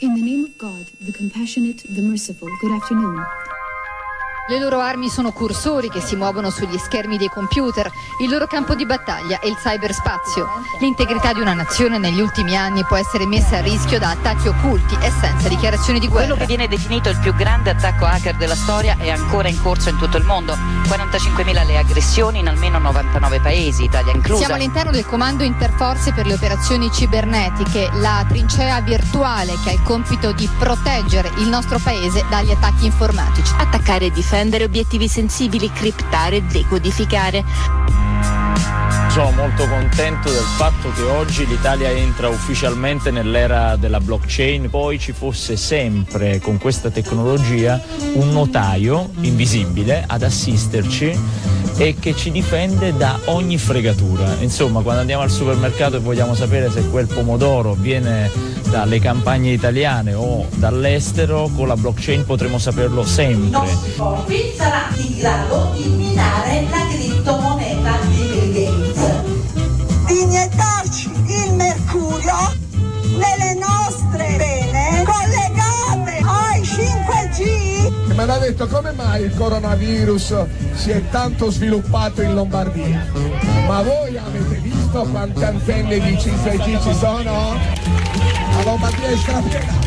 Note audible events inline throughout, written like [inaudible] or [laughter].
In the name of God, the compassionate, the merciful, good afternoon. Le loro armi sono cursori che si muovono sugli schermi dei computer, il loro campo di battaglia è il cyberspazio. L'integrità di una nazione negli ultimi anni può essere messa a rischio da attacchi occulti e senza dichiarazioni di guerra. Quello che viene definito il più grande attacco hacker della storia è ancora in corso in tutto il mondo. 45.000 le aggressioni in almeno 99 paesi, Italia inclusa. Siamo all'interno del comando interforze per le operazioni cibernetiche, la trincea virtuale che ha il compito di proteggere il nostro paese dagli attacchi informatici. Attaccare e difendere difendere obiettivi sensibili, criptare e decodificare. Sono molto contento del fatto che oggi l'Italia entra ufficialmente nell'era della blockchain, poi ci fosse sempre con questa tecnologia un notaio invisibile ad assisterci e che ci difende da ogni fregatura. Insomma, quando andiamo al supermercato e vogliamo sapere se quel pomodoro viene dalle campagne italiane o dall'estero, con la blockchain potremo saperlo sempre. Qui sarà in grado di minare la criptomoneta 5G. Mi hanno detto come mai il coronavirus si è tanto sviluppato in Lombardia. Ma voi avete visto quante antenne di 5G ci sono? La Lombardia è strapiena.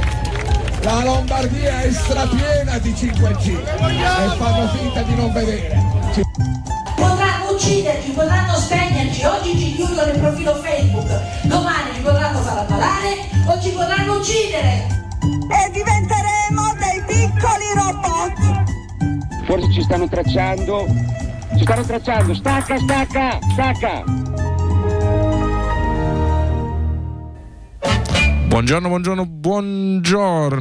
La Lombardia è strapiena di 5G e fanno finta di non vedere. Potranno ucciderci, potranno spegnerci, oggi ci chiudono il profilo Facebook, domani ci potranno far ammalare o ci potranno uccidere. E diventeremo dei piccoli robot. Forse ci stanno tracciando. Ci stanno tracciando. Stacca, stacca, stacca. Buongiorno, buongiorno, buongiorno.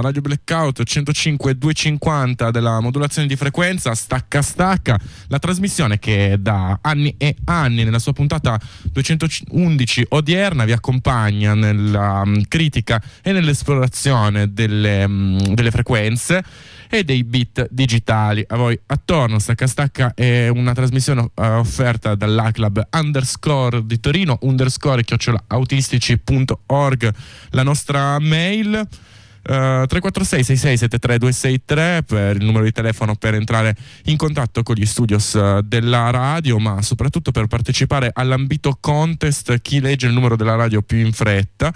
Radio Blackout 105 250 della modulazione di frequenza, stacca stacca, la trasmissione che da anni e anni nella sua puntata 211 odierna vi accompagna nella um, critica e nell'esplorazione delle, um, delle frequenze e dei beat digitali. A voi attorno, Stacca Stacca è una trasmissione uh, offerta dall'ACLAB underscore di Torino, underscore chiocciolaautistici.org, la nostra mail. Uh, 346 6673 263 per il numero di telefono per entrare in contatto con gli studios uh, della radio ma soprattutto per partecipare all'ambito contest chi legge il numero della radio più in fretta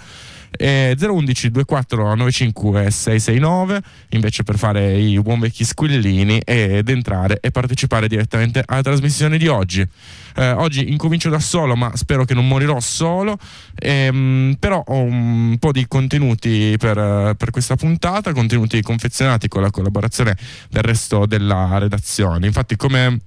eh, 011 24 95 669 invece per fare i buon vecchi squillini ed entrare e partecipare direttamente alla trasmissione di oggi. Eh, oggi incomincio da solo, ma spero che non morirò solo. Ehm, però ho un po' di contenuti per, per, questa puntata, contenuti confezionati con la collaborazione del resto della redazione. Infatti, come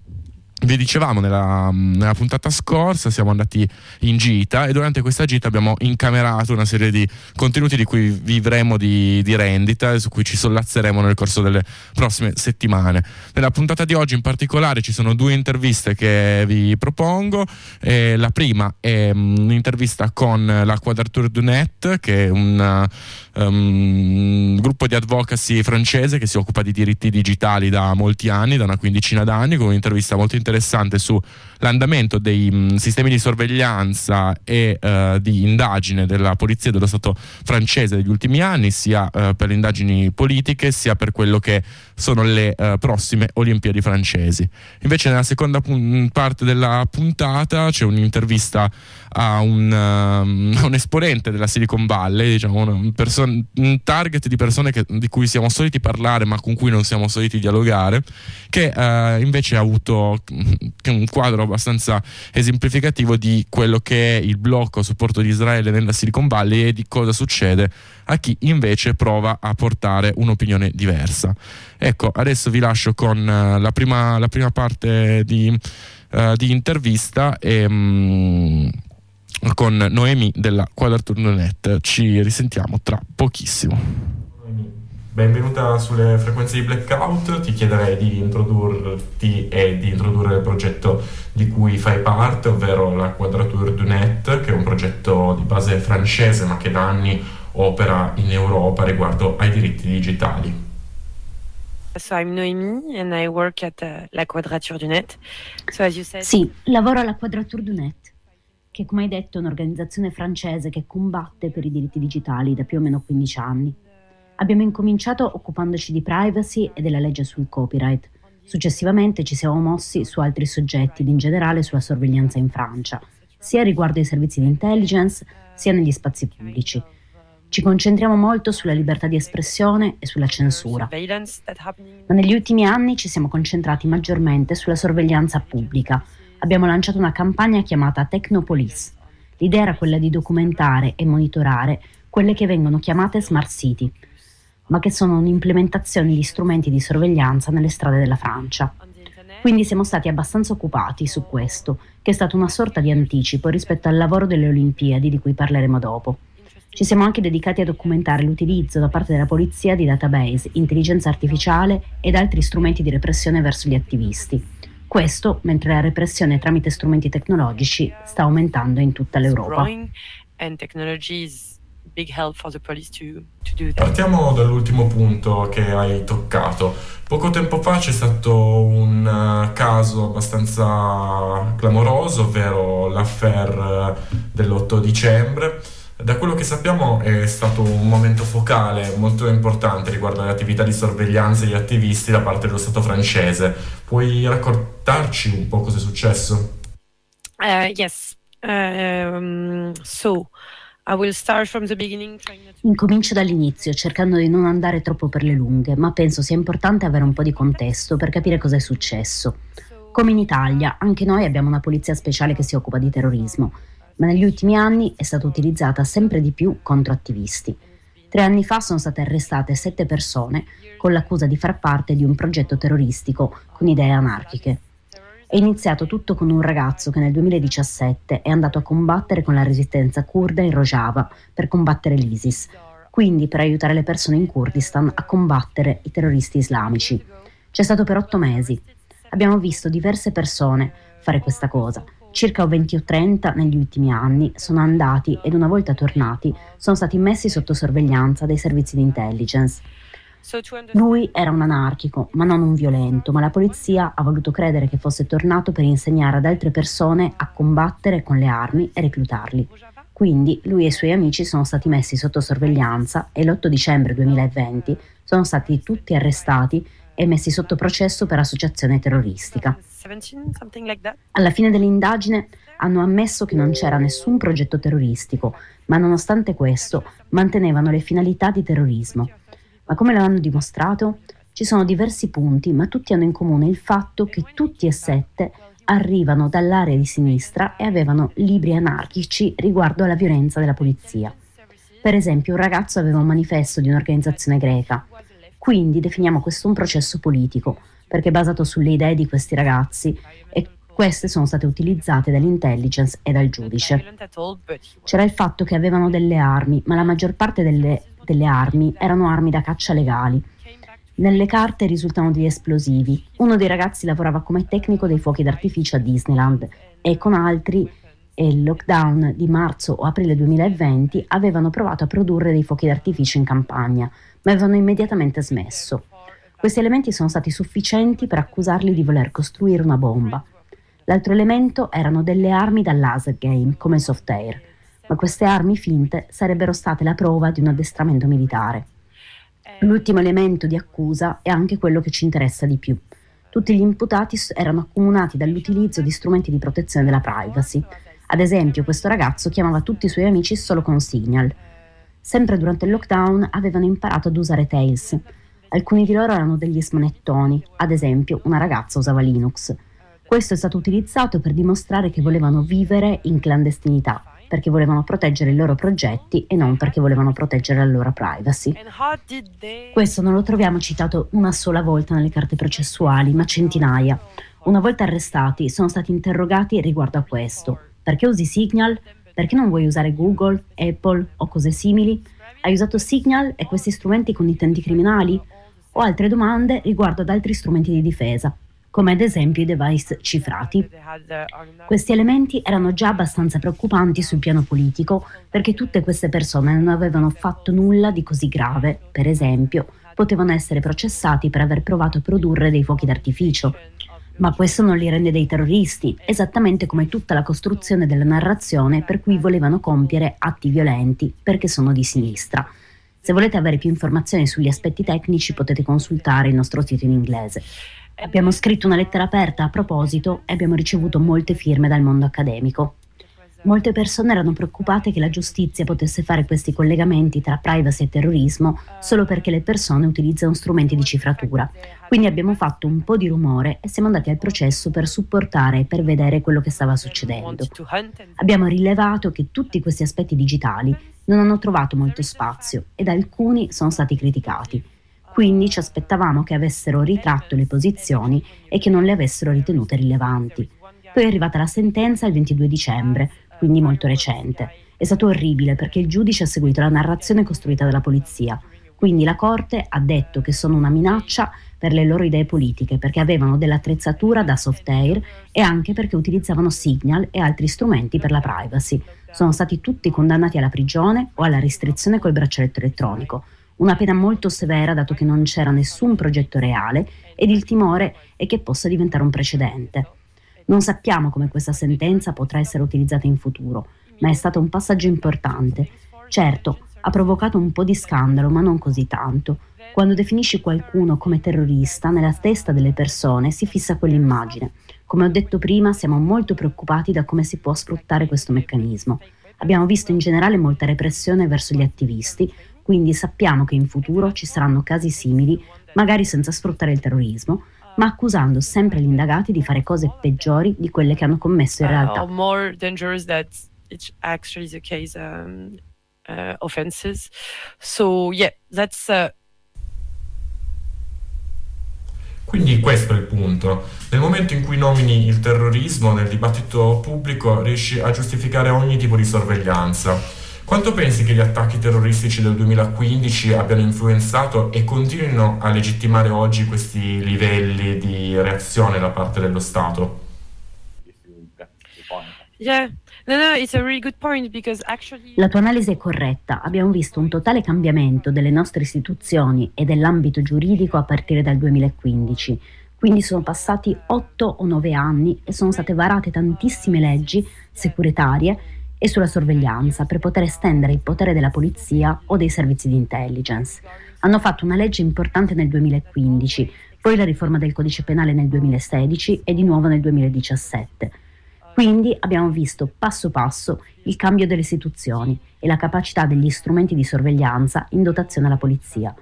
vi dicevamo nella, nella, puntata scorsa siamo andati in gita e durante questa gita abbiamo incamerato una serie di contenuti di cui vivremo di, di rendita e su cui ci sollazzeremo nel corso delle prossime settimane. Nella puntata di oggi in particolare ci sono due interviste che vi propongo. Eh, la prima è um, un'intervista con la Quadrature du Net che è un um, gruppo di advocacy francese che si occupa di diritti digitali da molti anni, da una quindicina d'anni, con un'intervista molto interessante interessante sull'andamento dei mh, sistemi di sorveglianza e uh, di indagine della polizia dello Stato francese degli ultimi anni, sia uh, per le indagini politiche sia per quello che sono le uh, prossime Olimpiadi francesi. Invece nella seconda pun- parte della puntata c'è un'intervista a un, um, un esponente della Silicon Valley, diciamo, un, person- un target di persone che, di cui siamo soliti parlare ma con cui non siamo soliti dialogare, che uh, invece ha avuto un quadro abbastanza esemplificativo di quello che è il blocco a supporto di Israele nella Silicon Valley e di cosa succede a chi invece prova a portare un'opinione diversa. Ecco, adesso vi lascio con uh, la, prima, la, prima, parte di, uh, di intervista e, um, con Noemi della Quadraturno.net. Ci risentiamo tra pochissimo. Benvenuta sulle frequenze di Blackout, ti chiederei di introdurti e di introdurre il progetto di cui fai parte, ovvero la Quadrature du Net, che è un progetto di base francese ma che da anni opera in Europa riguardo ai diritti digitali. So I'm Noemi and I work at uh, la Quadrature du Net. So as you said... Sì, lavoro alla Quadrature du Net. che come hai detto è un'organizzazione francese che combatte per i diritti digitali da più o meno 15 anni. Abbiamo incominciato occupandoci di privacy e della legge sul copyright. Successivamente ci siamo mossi su altri soggetti ed in generale sulla sorveglianza in Francia, sia riguardo ai servizi di intelligence sia negli spazi pubblici. Ci concentriamo molto sulla libertà di espressione e sulla censura, ma negli ultimi anni ci siamo concentrati maggiormente sulla sorveglianza pubblica. Abbiamo lanciato una campagna chiamata Technopolis. L'idea era quella di documentare e monitorare quelle che vengono chiamate smart city, ma che sono un'implementazione di strumenti di sorveglianza nelle strade della Francia. Quindi siamo stati abbastanza occupati su questo, che è stato una sorta di anticipo rispetto al lavoro delle Olimpiadi di cui parleremo dopo. Ci siamo anche dedicati a documentare l'utilizzo da parte della polizia di database, intelligenza artificiale ed altri strumenti di repressione verso gli attivisti. Questo mentre la repressione tramite strumenti tecnologici sta aumentando in tutta l'Europa. Partiamo dall'ultimo punto che hai toccato. Poco tempo fa c'è stato un uh, caso abbastanza clamoroso, ovvero l'affair dell'8 dicembre da quello che sappiamo è stato un momento focale molto importante riguardo alle attività di sorveglianza degli attivisti da parte dello Stato francese. Puoi raccontarci un po' cosa è successo? Uh, yes. Uh, so, Incomincio dall'inizio, cercando di non andare troppo per le lunghe, ma penso sia importante avere un po' di contesto per capire cosa è successo. Come in Italia, anche noi abbiamo una polizia speciale che si occupa di terrorismo ma negli ultimi anni è stata utilizzata sempre di più contro attivisti. Tre anni fa sono state arrestate sette persone con l'accusa di far parte di un progetto terroristico con idee anarchiche. È iniziato tutto con un ragazzo che nel 2017 è andato a combattere con la resistenza kurda in Rojava per combattere l'ISIS, quindi per aiutare le persone in Kurdistan a combattere i terroristi islamici. C'è stato per otto mesi. Abbiamo visto diverse persone fare questa cosa Circa 20 o 30 negli ultimi anni sono andati ed una volta tornati sono stati messi sotto sorveglianza dai servizi di intelligence. Lui era un anarchico, ma non un violento, ma la polizia ha voluto credere che fosse tornato per insegnare ad altre persone a combattere con le armi e reclutarli. Quindi lui e i suoi amici sono stati messi sotto sorveglianza e l'8 dicembre 2020 sono stati tutti arrestati e messi sotto processo per associazione terroristica. Alla fine dell'indagine hanno ammesso che non c'era nessun progetto terroristico, ma nonostante questo mantenevano le finalità di terrorismo. Ma come lo hanno dimostrato? Ci sono diversi punti, ma tutti hanno in comune il fatto che tutti e sette arrivano dall'area di sinistra e avevano libri anarchici riguardo alla violenza della polizia. Per esempio, un ragazzo aveva un manifesto di un'organizzazione greca, quindi definiamo questo un processo politico, perché è basato sulle idee di questi ragazzi e queste sono state utilizzate dall'intelligence e dal giudice. C'era il fatto che avevano delle armi, ma la maggior parte delle, delle armi erano armi da caccia legali. Nelle carte risultano degli esplosivi. Uno dei ragazzi lavorava come tecnico dei fuochi d'artificio a Disneyland e con altri e il lockdown di marzo o aprile 2020 avevano provato a produrre dei fuochi d'artificio in campagna, ma avevano immediatamente smesso. Questi elementi sono stati sufficienti per accusarli di voler costruire una bomba. L'altro elemento erano delle armi da laser game, come soft air, ma queste armi finte sarebbero state la prova di un addestramento militare. L'ultimo elemento di accusa è anche quello che ci interessa di più. Tutti gli imputati erano accomunati dall'utilizzo di strumenti di protezione della privacy. Ad esempio, questo ragazzo chiamava tutti i suoi amici solo con Signal, Sempre durante il lockdown avevano imparato ad usare Tails. Alcuni di loro erano degli smanettoni, ad esempio una ragazza usava Linux. Questo è stato utilizzato per dimostrare che volevano vivere in clandestinità, perché volevano proteggere i loro progetti e non perché volevano proteggere la loro privacy. Questo non lo troviamo citato una sola volta nelle carte processuali, ma centinaia. Una volta arrestati, sono stati interrogati riguardo a questo. Perché usi Signal? Perché non vuoi usare Google, Apple o cose simili? Hai usato Signal e questi strumenti con intenti criminali? O altre domande riguardo ad altri strumenti di difesa, come ad esempio i device cifrati. Questi elementi erano già abbastanza preoccupanti sul piano politico perché tutte queste persone non avevano fatto nulla di così grave, per esempio, potevano essere processati per aver provato a produrre dei fuochi d'artificio. Ma questo non li rende dei terroristi, esattamente come tutta la costruzione della narrazione per cui volevano compiere atti violenti perché sono di sinistra. Se volete avere più informazioni sugli aspetti tecnici potete consultare il nostro sito in inglese. Abbiamo scritto una lettera aperta a proposito e abbiamo ricevuto molte firme dal mondo accademico. Molte persone erano preoccupate che la giustizia potesse fare questi collegamenti tra privacy e terrorismo solo perché le persone utilizzano strumenti di cifratura. Quindi abbiamo fatto un po' di rumore e siamo andati al processo per supportare e per vedere quello che stava succedendo. Abbiamo rilevato che tutti questi aspetti digitali non hanno trovato molto spazio ed alcuni sono stati criticati. Quindi ci aspettavamo che avessero ritratto le posizioni e che non le avessero ritenute rilevanti. Poi è arrivata la sentenza il 22 dicembre, quindi molto recente. È stato orribile perché il giudice ha seguito la narrazione costruita dalla polizia. Quindi la Corte ha detto che sono una minaccia per le loro idee politiche, perché avevano dell'attrezzatura da soft air e anche perché utilizzavano Signal e altri strumenti per la privacy. Sono stati tutti condannati alla prigione o alla restrizione col braccialetto elettronico. Una pena molto severa dato che non c'era nessun progetto reale ed il timore è che possa diventare un precedente. Non sappiamo come questa sentenza potrà essere utilizzata in futuro, ma è stato un passaggio importante. Certo, ha provocato un po' di scandalo, ma non così tanto. Quando definisci qualcuno come terrorista, nella testa delle persone si fissa quell'immagine. Come ho detto prima, siamo molto preoccupati da come si può sfruttare questo meccanismo. Abbiamo visto in generale molta repressione verso gli attivisti, quindi sappiamo che in futuro ci saranno casi simili, magari senza sfruttare il terrorismo, ma accusando sempre gli indagati di fare cose peggiori di quelle che hanno commesso in realtà. or more dangerous that it's actually the case um, uh, offenses. So yeah, that's uh, Quindi questo è il punto. Nel momento in cui nomini il terrorismo nel dibattito pubblico riesci a giustificare ogni tipo di sorveglianza. Quanto pensi che gli attacchi terroristici del 2015 abbiano influenzato e continuino a legittimare oggi questi livelli di reazione da parte dello Stato? yeah. No, no, it's a really good point because actually La tua analisi è corretta. Abbiamo visto un totale cambiamento delle nostre istituzioni e dell'ambito giuridico a partire dal 2015. Quindi sono passati 8 o 9 anni e sono state varate tantissime leggi securitarie e sulla sorveglianza per poter estendere il potere della polizia o dei servizi di intelligence. Hanno fatto una legge importante nel 2015, poi la riforma del codice penale nel 2016 e di nuovo nel 2017. Quindi abbiamo visto passo passo il cambio delle istituzioni e la capacità degli strumenti di sorveglianza in dotazione alla polizia.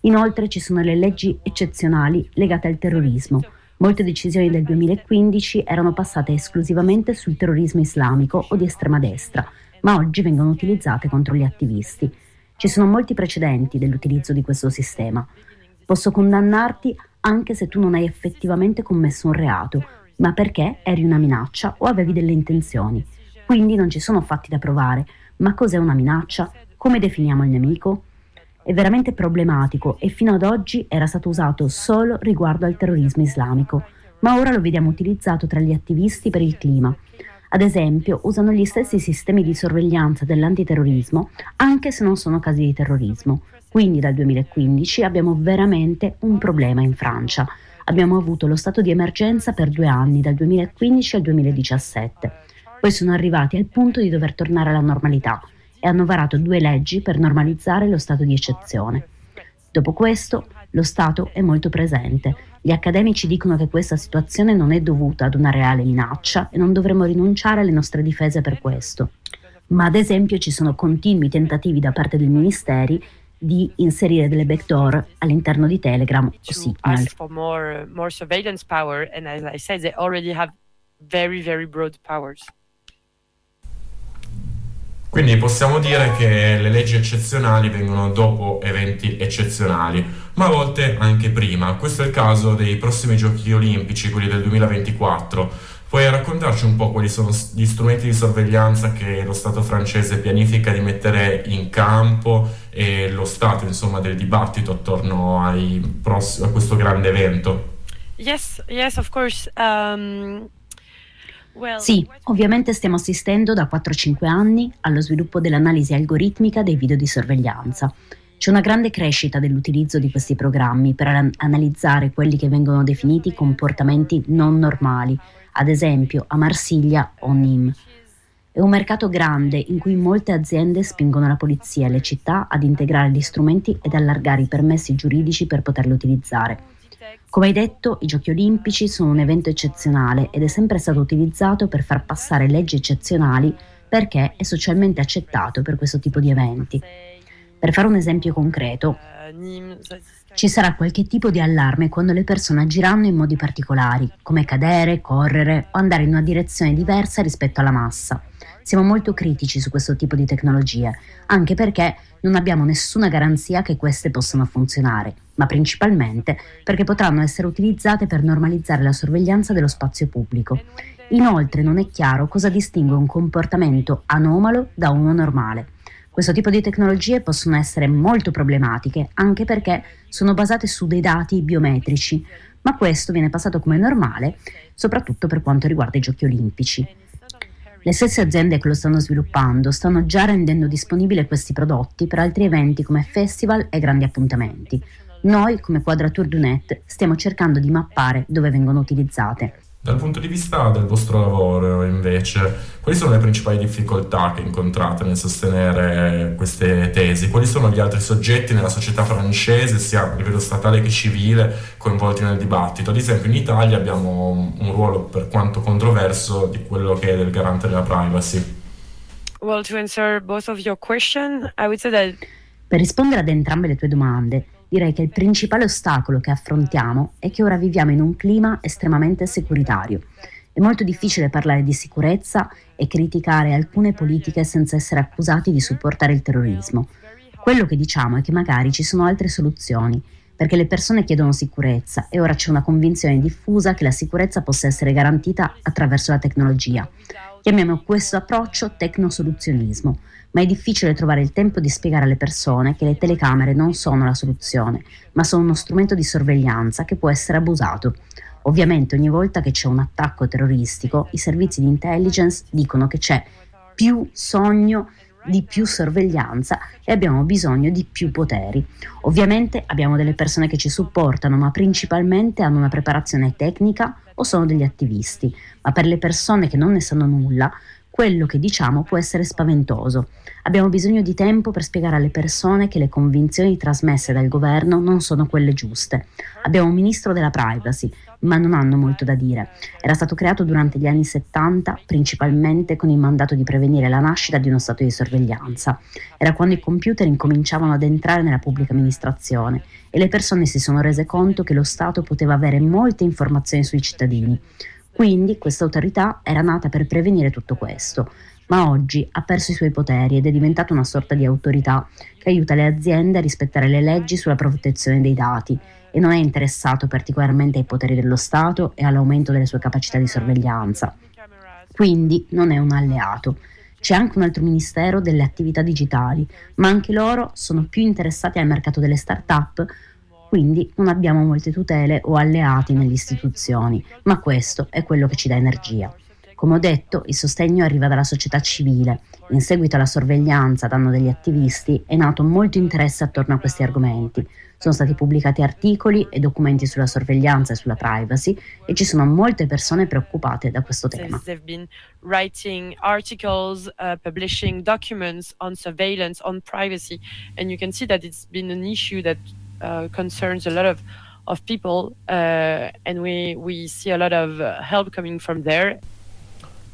Inoltre ci sono le leggi eccezionali legate al terrorismo. Molte decisioni del 2015 erano passate esclusivamente sul terrorismo islamico o di estrema destra, ma oggi vengono utilizzate contro gli attivisti. Ci sono molti precedenti dell'utilizzo di questo sistema. Posso condannarti anche se tu non hai effettivamente commesso un reato, ma perché eri una minaccia o avevi delle intenzioni. Quindi non ci sono fatti da provare. Ma cos'è una minaccia? Come definiamo il nemico? È veramente problematico e fino ad oggi era stato usato solo riguardo al terrorismo islamico, ma ora lo vediamo utilizzato tra gli attivisti per il clima. Ad esempio, usano gli stessi sistemi di sorveglianza dell'antiterrorismo anche se non sono casi di terrorismo. Quindi dal 2015 abbiamo veramente un problema in Francia abbiamo avuto lo stato di emergenza per due anni, dal 2015 al 2017. Poi sono arrivati al punto di dover tornare alla normalità e hanno varato due leggi per normalizzare lo stato di eccezione. Dopo questo, lo Stato è molto presente. Gli accademici dicono che questa situazione non è dovuta ad una reale minaccia e non dovremmo rinunciare alle nostre difese per questo. Ma ad esempio ci sono continui tentativi da parte dei ministeri di inserire delle backdoor all'interno di Telegram o Signal. more more surveillance power, and as I said, they already have very very broad powers. Quindi possiamo dire che le leggi eccezionali vengono dopo eventi eccezionali, ma a volte anche prima. Questo è il caso dei prossimi giochi olimpici, quelli del 2024. Puoi raccontarci un po' quali sono gli strumenti di sorveglianza che lo Stato francese pianifica di mettere in campo e lo stato, insomma, del dibattito attorno pross- a questo grande evento? Yes, yes, of course. Um, Sì, ovviamente stiamo assistendo da 4-5 anni allo sviluppo dell'analisi algoritmica dei video di sorveglianza. C'è una grande crescita dell'utilizzo di questi programmi per an- analizzare quelli che vengono definiti comportamenti non normali, ad esempio a Marsiglia o Nîmes. È un mercato grande in cui molte aziende spingono la polizia e le città ad integrare gli strumenti ed allargare i permessi giuridici per poterli utilizzare. Come hai detto, i Giochi Olimpici sono un evento eccezionale ed è sempre stato utilizzato per far passare leggi eccezionali perché è socialmente accettato per questo tipo di eventi. Per fare un esempio concreto, ci sarà qualche tipo di allarme quando le persone agiranno in modi particolari, come cadere, correre o andare in una direzione diversa rispetto alla massa. Siamo molto critici su questo tipo di tecnologie, anche perché non abbiamo nessuna garanzia che queste possano funzionare, ma principalmente perché potranno essere utilizzate per normalizzare la sorveglianza dello spazio pubblico. Inoltre non è chiaro cosa distingue un comportamento anomalo da uno normale. Questo tipo di tecnologie possono essere molto problematiche anche perché sono basate su dei dati biometrici, ma questo viene passato come normale soprattutto per quanto riguarda i giochi olimpici. Le stesse aziende che lo stanno sviluppando stanno già rendendo disponibili questi prodotti per altri eventi come festival e grandi appuntamenti. Noi, come Quadrature du stiamo cercando di mappare dove vengono utilizzate. Dal punto di vista del vostro lavoro, invece, quali sono le principali difficoltà che incontrate nel sostenere queste tesi? Quali sono gli altri soggetti nella società francese, sia a livello statale che civile, coinvolti nel dibattito? Ad esempio, in Italia abbiamo un ruolo per quanto controverso di quello che è del garante della privacy. Well, to answer both of your question, I would say that Per rispondere ad entrambe le tue domande, direi che il principale ostacolo che affrontiamo è che ora viviamo in un clima estremamente securitario. È molto difficile parlare di sicurezza e criticare alcune politiche senza essere accusati di supportare il terrorismo. Quello che diciamo è che magari ci sono altre soluzioni, perché le persone chiedono sicurezza e ora c'è una convinzione diffusa che la sicurezza possa essere garantita attraverso la tecnologia. Chiamiamo questo approccio tecnosoluzionismo, ma è difficile trovare il tempo di spiegare alle persone che le telecamere non sono la soluzione, ma sono uno strumento di sorveglianza che può essere abusato. Ovviamente ogni volta che c'è un attacco terroristico, i servizi di intelligence dicono che c'è più sogno di più sorveglianza e abbiamo bisogno di più poteri. Ovviamente abbiamo delle persone che ci supportano, ma principalmente hanno una preparazione tecnica o sono degli attivisti, ma per le persone che non ne sanno nulla, quello che diciamo può essere spaventoso. Abbiamo bisogno di tempo per spiegare alle persone che le convinzioni trasmesse dal governo non sono quelle giuste. Abbiamo un ministro della privacy, ma non hanno molto da dire. Era stato creato durante gli anni 70 principalmente con il mandato di prevenire la nascita di uno stato di sorveglianza. Era quando i computer incominciavano ad entrare nella pubblica amministrazione e le persone si sono rese conto che lo Stato poteva avere molte informazioni sui cittadini. Quindi questa autorità era nata per prevenire tutto questo, ma oggi ha perso i suoi poteri ed è diventata una sorta di autorità che aiuta le aziende a rispettare le leggi sulla protezione dei dati e non è interessato particolarmente ai poteri dello Stato e all'aumento delle sue capacità di sorveglianza. Quindi non è un alleato. C'è anche un altro ministero delle attività digitali, ma anche loro sono più interessati al mercato delle start-up quindi non abbiamo molte tutele o alleati nelle istituzioni, ma questo è quello che ci dà energia. Come ho detto, il sostegno arriva dalla società civile. In seguito alla sorveglianza a danno degli attivisti è nato molto interesse attorno a questi argomenti. Sono stati pubblicati articoli e documenti sulla sorveglianza e sulla privacy e ci sono molte persone preoccupate da questo tema. they've been writing articles, uh, publishing documents on surveillance, on privacy, and you can see that it's been an issue that concerns a lot of of people, uh, and we we see a lot of uh, help coming from there.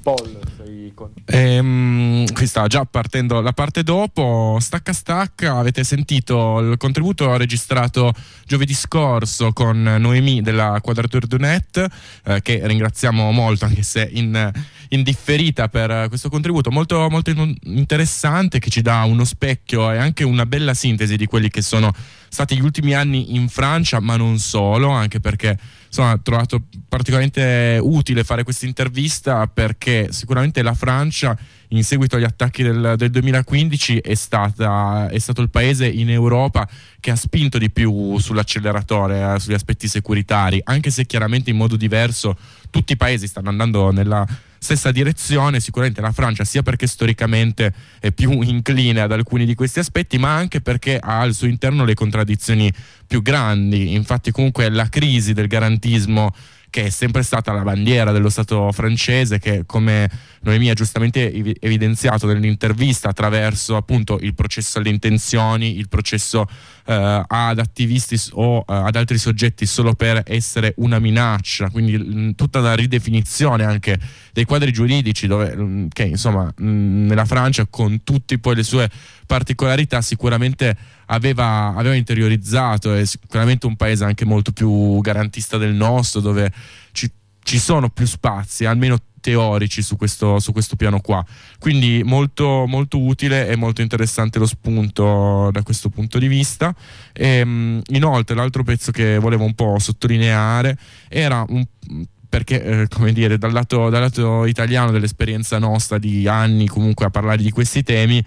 Paul, sei con... Ehm, qui sta già partendo la parte dopo. Stacca stacca, avete sentito il contributo registrato giovedì scorso con Noemi della Quadrature du Net, eh, che ringraziamo molto, anche se in, in differita per questo contributo. Molto, molto in- interessante, che ci dà uno specchio e anche una bella sintesi di quelli che sono stati gli ultimi anni in Francia, ma non solo, anche perché insomma, ho trovato particolarmente utile fare questa intervista perché sicuramente la Francia in seguito agli attacchi del, del 2015 è, stata, è, stato il paese in Europa che ha spinto di più sull'acceleratore, eh, sugli aspetti securitari, anche se chiaramente in modo diverso tutti i paesi stanno andando nella stessa direzione, sicuramente la Francia sia perché storicamente è più [laughs] incline ad alcuni di questi aspetti, ma anche perché ha al suo interno le contraddizioni più grandi. Infatti comunque la crisi del garantismo che è sempre stata la bandiera dello Stato francese, che come Noemi ha giustamente evidenziato nell'intervista attraverso appunto il processo alle intenzioni, il processo eh, ad attivisti o eh, ad altri soggetti solo per essere una minaccia, quindi mh, tutta la ridefinizione anche dei quadri giuridici dove, mh, che insomma mh, nella Francia con tutte poi le sue particolarità sicuramente aveva, aveva interiorizzato, è sicuramente un paese anche molto più garantista del nostro, dove ci, ci sono più spazi, almeno teorici su questo, su questo, piano qua. Quindi molto, molto, utile e molto interessante lo spunto da questo punto di vista. E, ehm, inoltre, l'altro pezzo che volevo un po' sottolineare era un perché eh, come dire dal lato, dal lato italiano dell'esperienza nostra di anni comunque a parlare di questi temi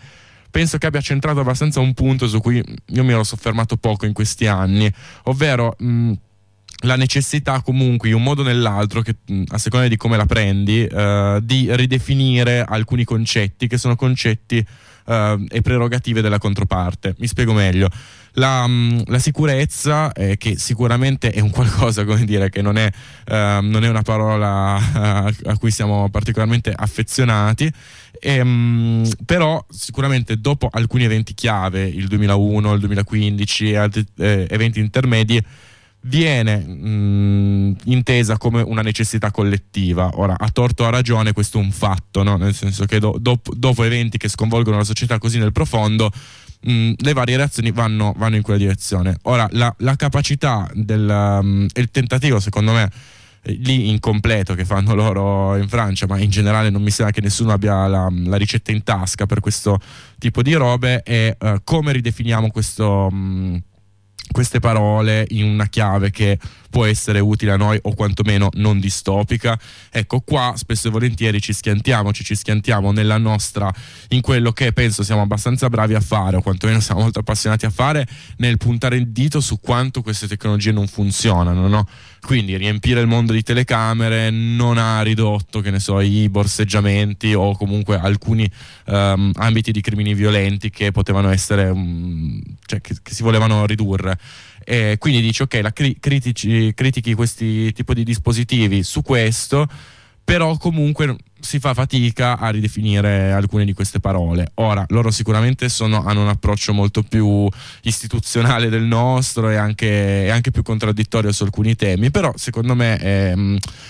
penso che abbia centrato abbastanza un punto su cui io mi ero soffermato poco in questi anni, ovvero mh, la necessità comunque in un modo o nell'altro, che, a seconda di come la prendi, eh, di ridefinire alcuni concetti che sono concetti eh, e prerogative della controparte. Mi spiego meglio. La, la sicurezza, eh, che sicuramente è un qualcosa, come dire, che non è, eh, non è una parola a, a cui siamo particolarmente affezionati, Ehm, però sicuramente dopo alcuni eventi chiave, il 2001, il 2015 e altri eh, eventi intermedi, viene mh, intesa come una necessità collettiva. Ora, a torto o a ragione, questo è un fatto, no? nel senso che do, do, dopo eventi che sconvolgono la società così nel profondo, le varie reazioni vanno, vanno, in quella direzione. Ora, la, la capacità del, um, il tentativo, secondo me, lì incompleto che fanno loro in Francia, ma in generale non mi sembra che nessuno abbia la, la ricetta in tasca per questo tipo di robe, è uh, come ridefiniamo questo... Mh, queste parole in una chiave che può essere utile a noi o quantomeno non distopica. Ecco, qua spesso e volentieri ci schiantiamo, ci, ci schiantiamo nella nostra, in quello che penso siamo abbastanza bravi a fare, o quantomeno siamo molto appassionati a fare, nel puntare il dito su quanto queste tecnologie non funzionano, no? Quindi riempire il mondo di telecamere non ha ridotto, che ne so, i borseggiamenti o comunque alcuni um, ambiti di crimini violenti che potevano essere, um, cioè che, che si volevano ridurre. E quindi dici ok, la cri- critici, critichi questi tipi di dispositivi su questo, però comunque si fa fatica a ridefinire alcune di queste parole. Ora, loro sicuramente sono, hanno un approccio molto più istituzionale del nostro e anche, anche più contraddittorio su alcuni temi, però secondo me è,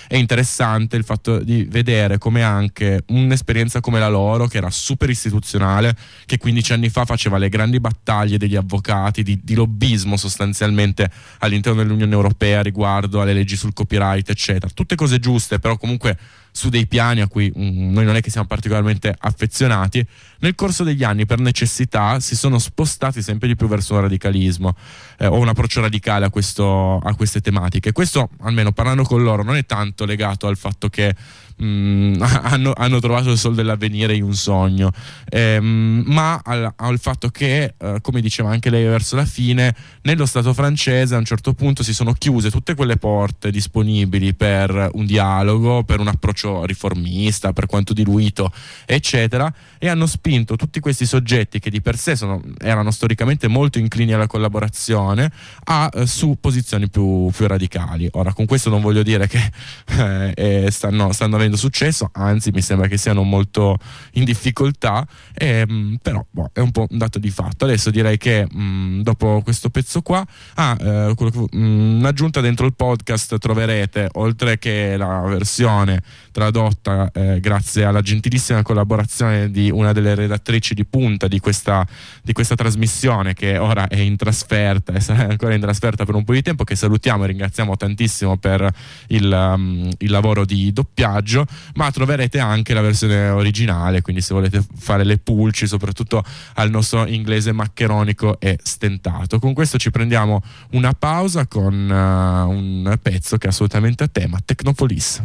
è, interessante il fatto di vedere come anche un'esperienza come la loro, che era super istituzionale, che 15 anni fa faceva le grandi battaglie degli avvocati, di, di lobbismo sostanzialmente all'interno dell'Unione Europea riguardo alle leggi sul copyright, eccetera. Tutte cose giuste, però comunque su dei piani a cui um, noi non è che siamo particolarmente affezionati, nel corso degli anni per necessità si sono spostati sempre di più verso un radicalismo eh, o un approccio radicale a, questo, a queste tematiche. Questo, almeno parlando con loro, non è tanto legato al fatto che mh, [laughs] hanno, hanno, trovato il sol dell'avvenire in un sogno, ehm, ma al, al, fatto che, eh, come diceva anche lei verso la fine, nello Stato francese a un certo punto si sono chiuse tutte quelle porte disponibili per un dialogo, per un approccio riformista, per quanto diluito, eccetera, e hanno spinto tutti questi soggetti che di per sé sono, erano storicamente molto inclini alla collaborazione a, eh, su posizioni più, più, radicali. Ora, con questo non voglio dire che [laughs] eh, eh stanno, stanno avendo successo, anzi mi sembra che siano molto in difficoltà, ehm, però boh, è un po' un dato di fatto. Adesso direi che mh, mm, dopo questo pezzo qua, ah, eh, che, mh, mm, aggiunta dentro il podcast troverete, oltre che la versione tradotta eh, grazie alla gentilissima collaborazione di una delle redattrici di punta di questa, di questa trasmissione che ora è in trasferta e sarà ancora in trasferta per un po' di tempo, che salutiamo e ringraziamo tantissimo per il, um, il lavoro di doppiaggio montaggio, ma troverete anche la versione originale, quindi se volete fare le pulci, soprattutto al nostro inglese maccheronico e stentato. Con questo ci prendiamo una pausa con uh, un pezzo che è assolutamente a tema, Technopolis.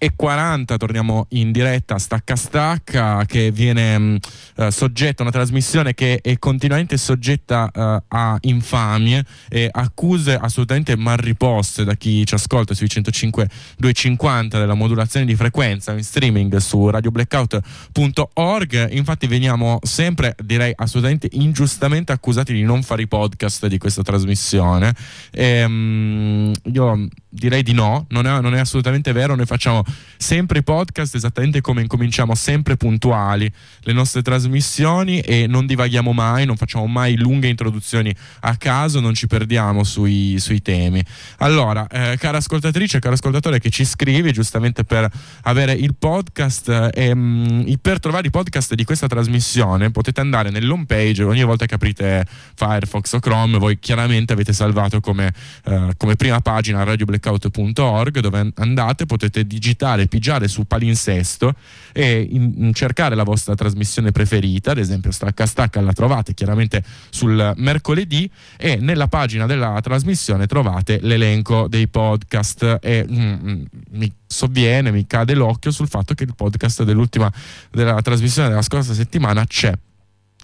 11.40 torniamo in diretta Stacca Stacca che viene mh, eh, soggetta a una trasmissione che è continuamente soggetta eh, a infamie e accuse assolutamente mal riposte da chi ci ascolta sui 105 250 della modulazione di frequenza in streaming su radioblackout.org infatti veniamo sempre direi assolutamente ingiustamente accusati di non fare i podcast di questa trasmissione. E, mh, io direi di no, non è, non è, assolutamente vero, noi facciamo sempre i podcast esattamente come incominciamo, sempre puntuali le nostre trasmissioni e non divaghiamo mai, non facciamo mai lunghe introduzioni a caso, non ci perdiamo sui, sui temi. Allora, eh, cara ascoltatrice, caro ascoltatore che ci scrivi giustamente per avere il podcast e mh, mm, per trovare i podcast di questa trasmissione potete andare nell'home page ogni volta che aprite Firefox o Chrome, voi chiaramente avete salvato come, eh, come prima pagina Radio Black blackout.org dove andate, potete digitare, pigiare su palinsesto e in, in cercare la vostra trasmissione preferita, ad esempio Stacca Stacca la trovate chiaramente sul mercoledì e nella pagina della trasmissione trovate l'elenco dei podcast e mm, mm mi sovviene, mi cade l'occhio sul fatto che il podcast dell'ultima della trasmissione della scorsa settimana c'è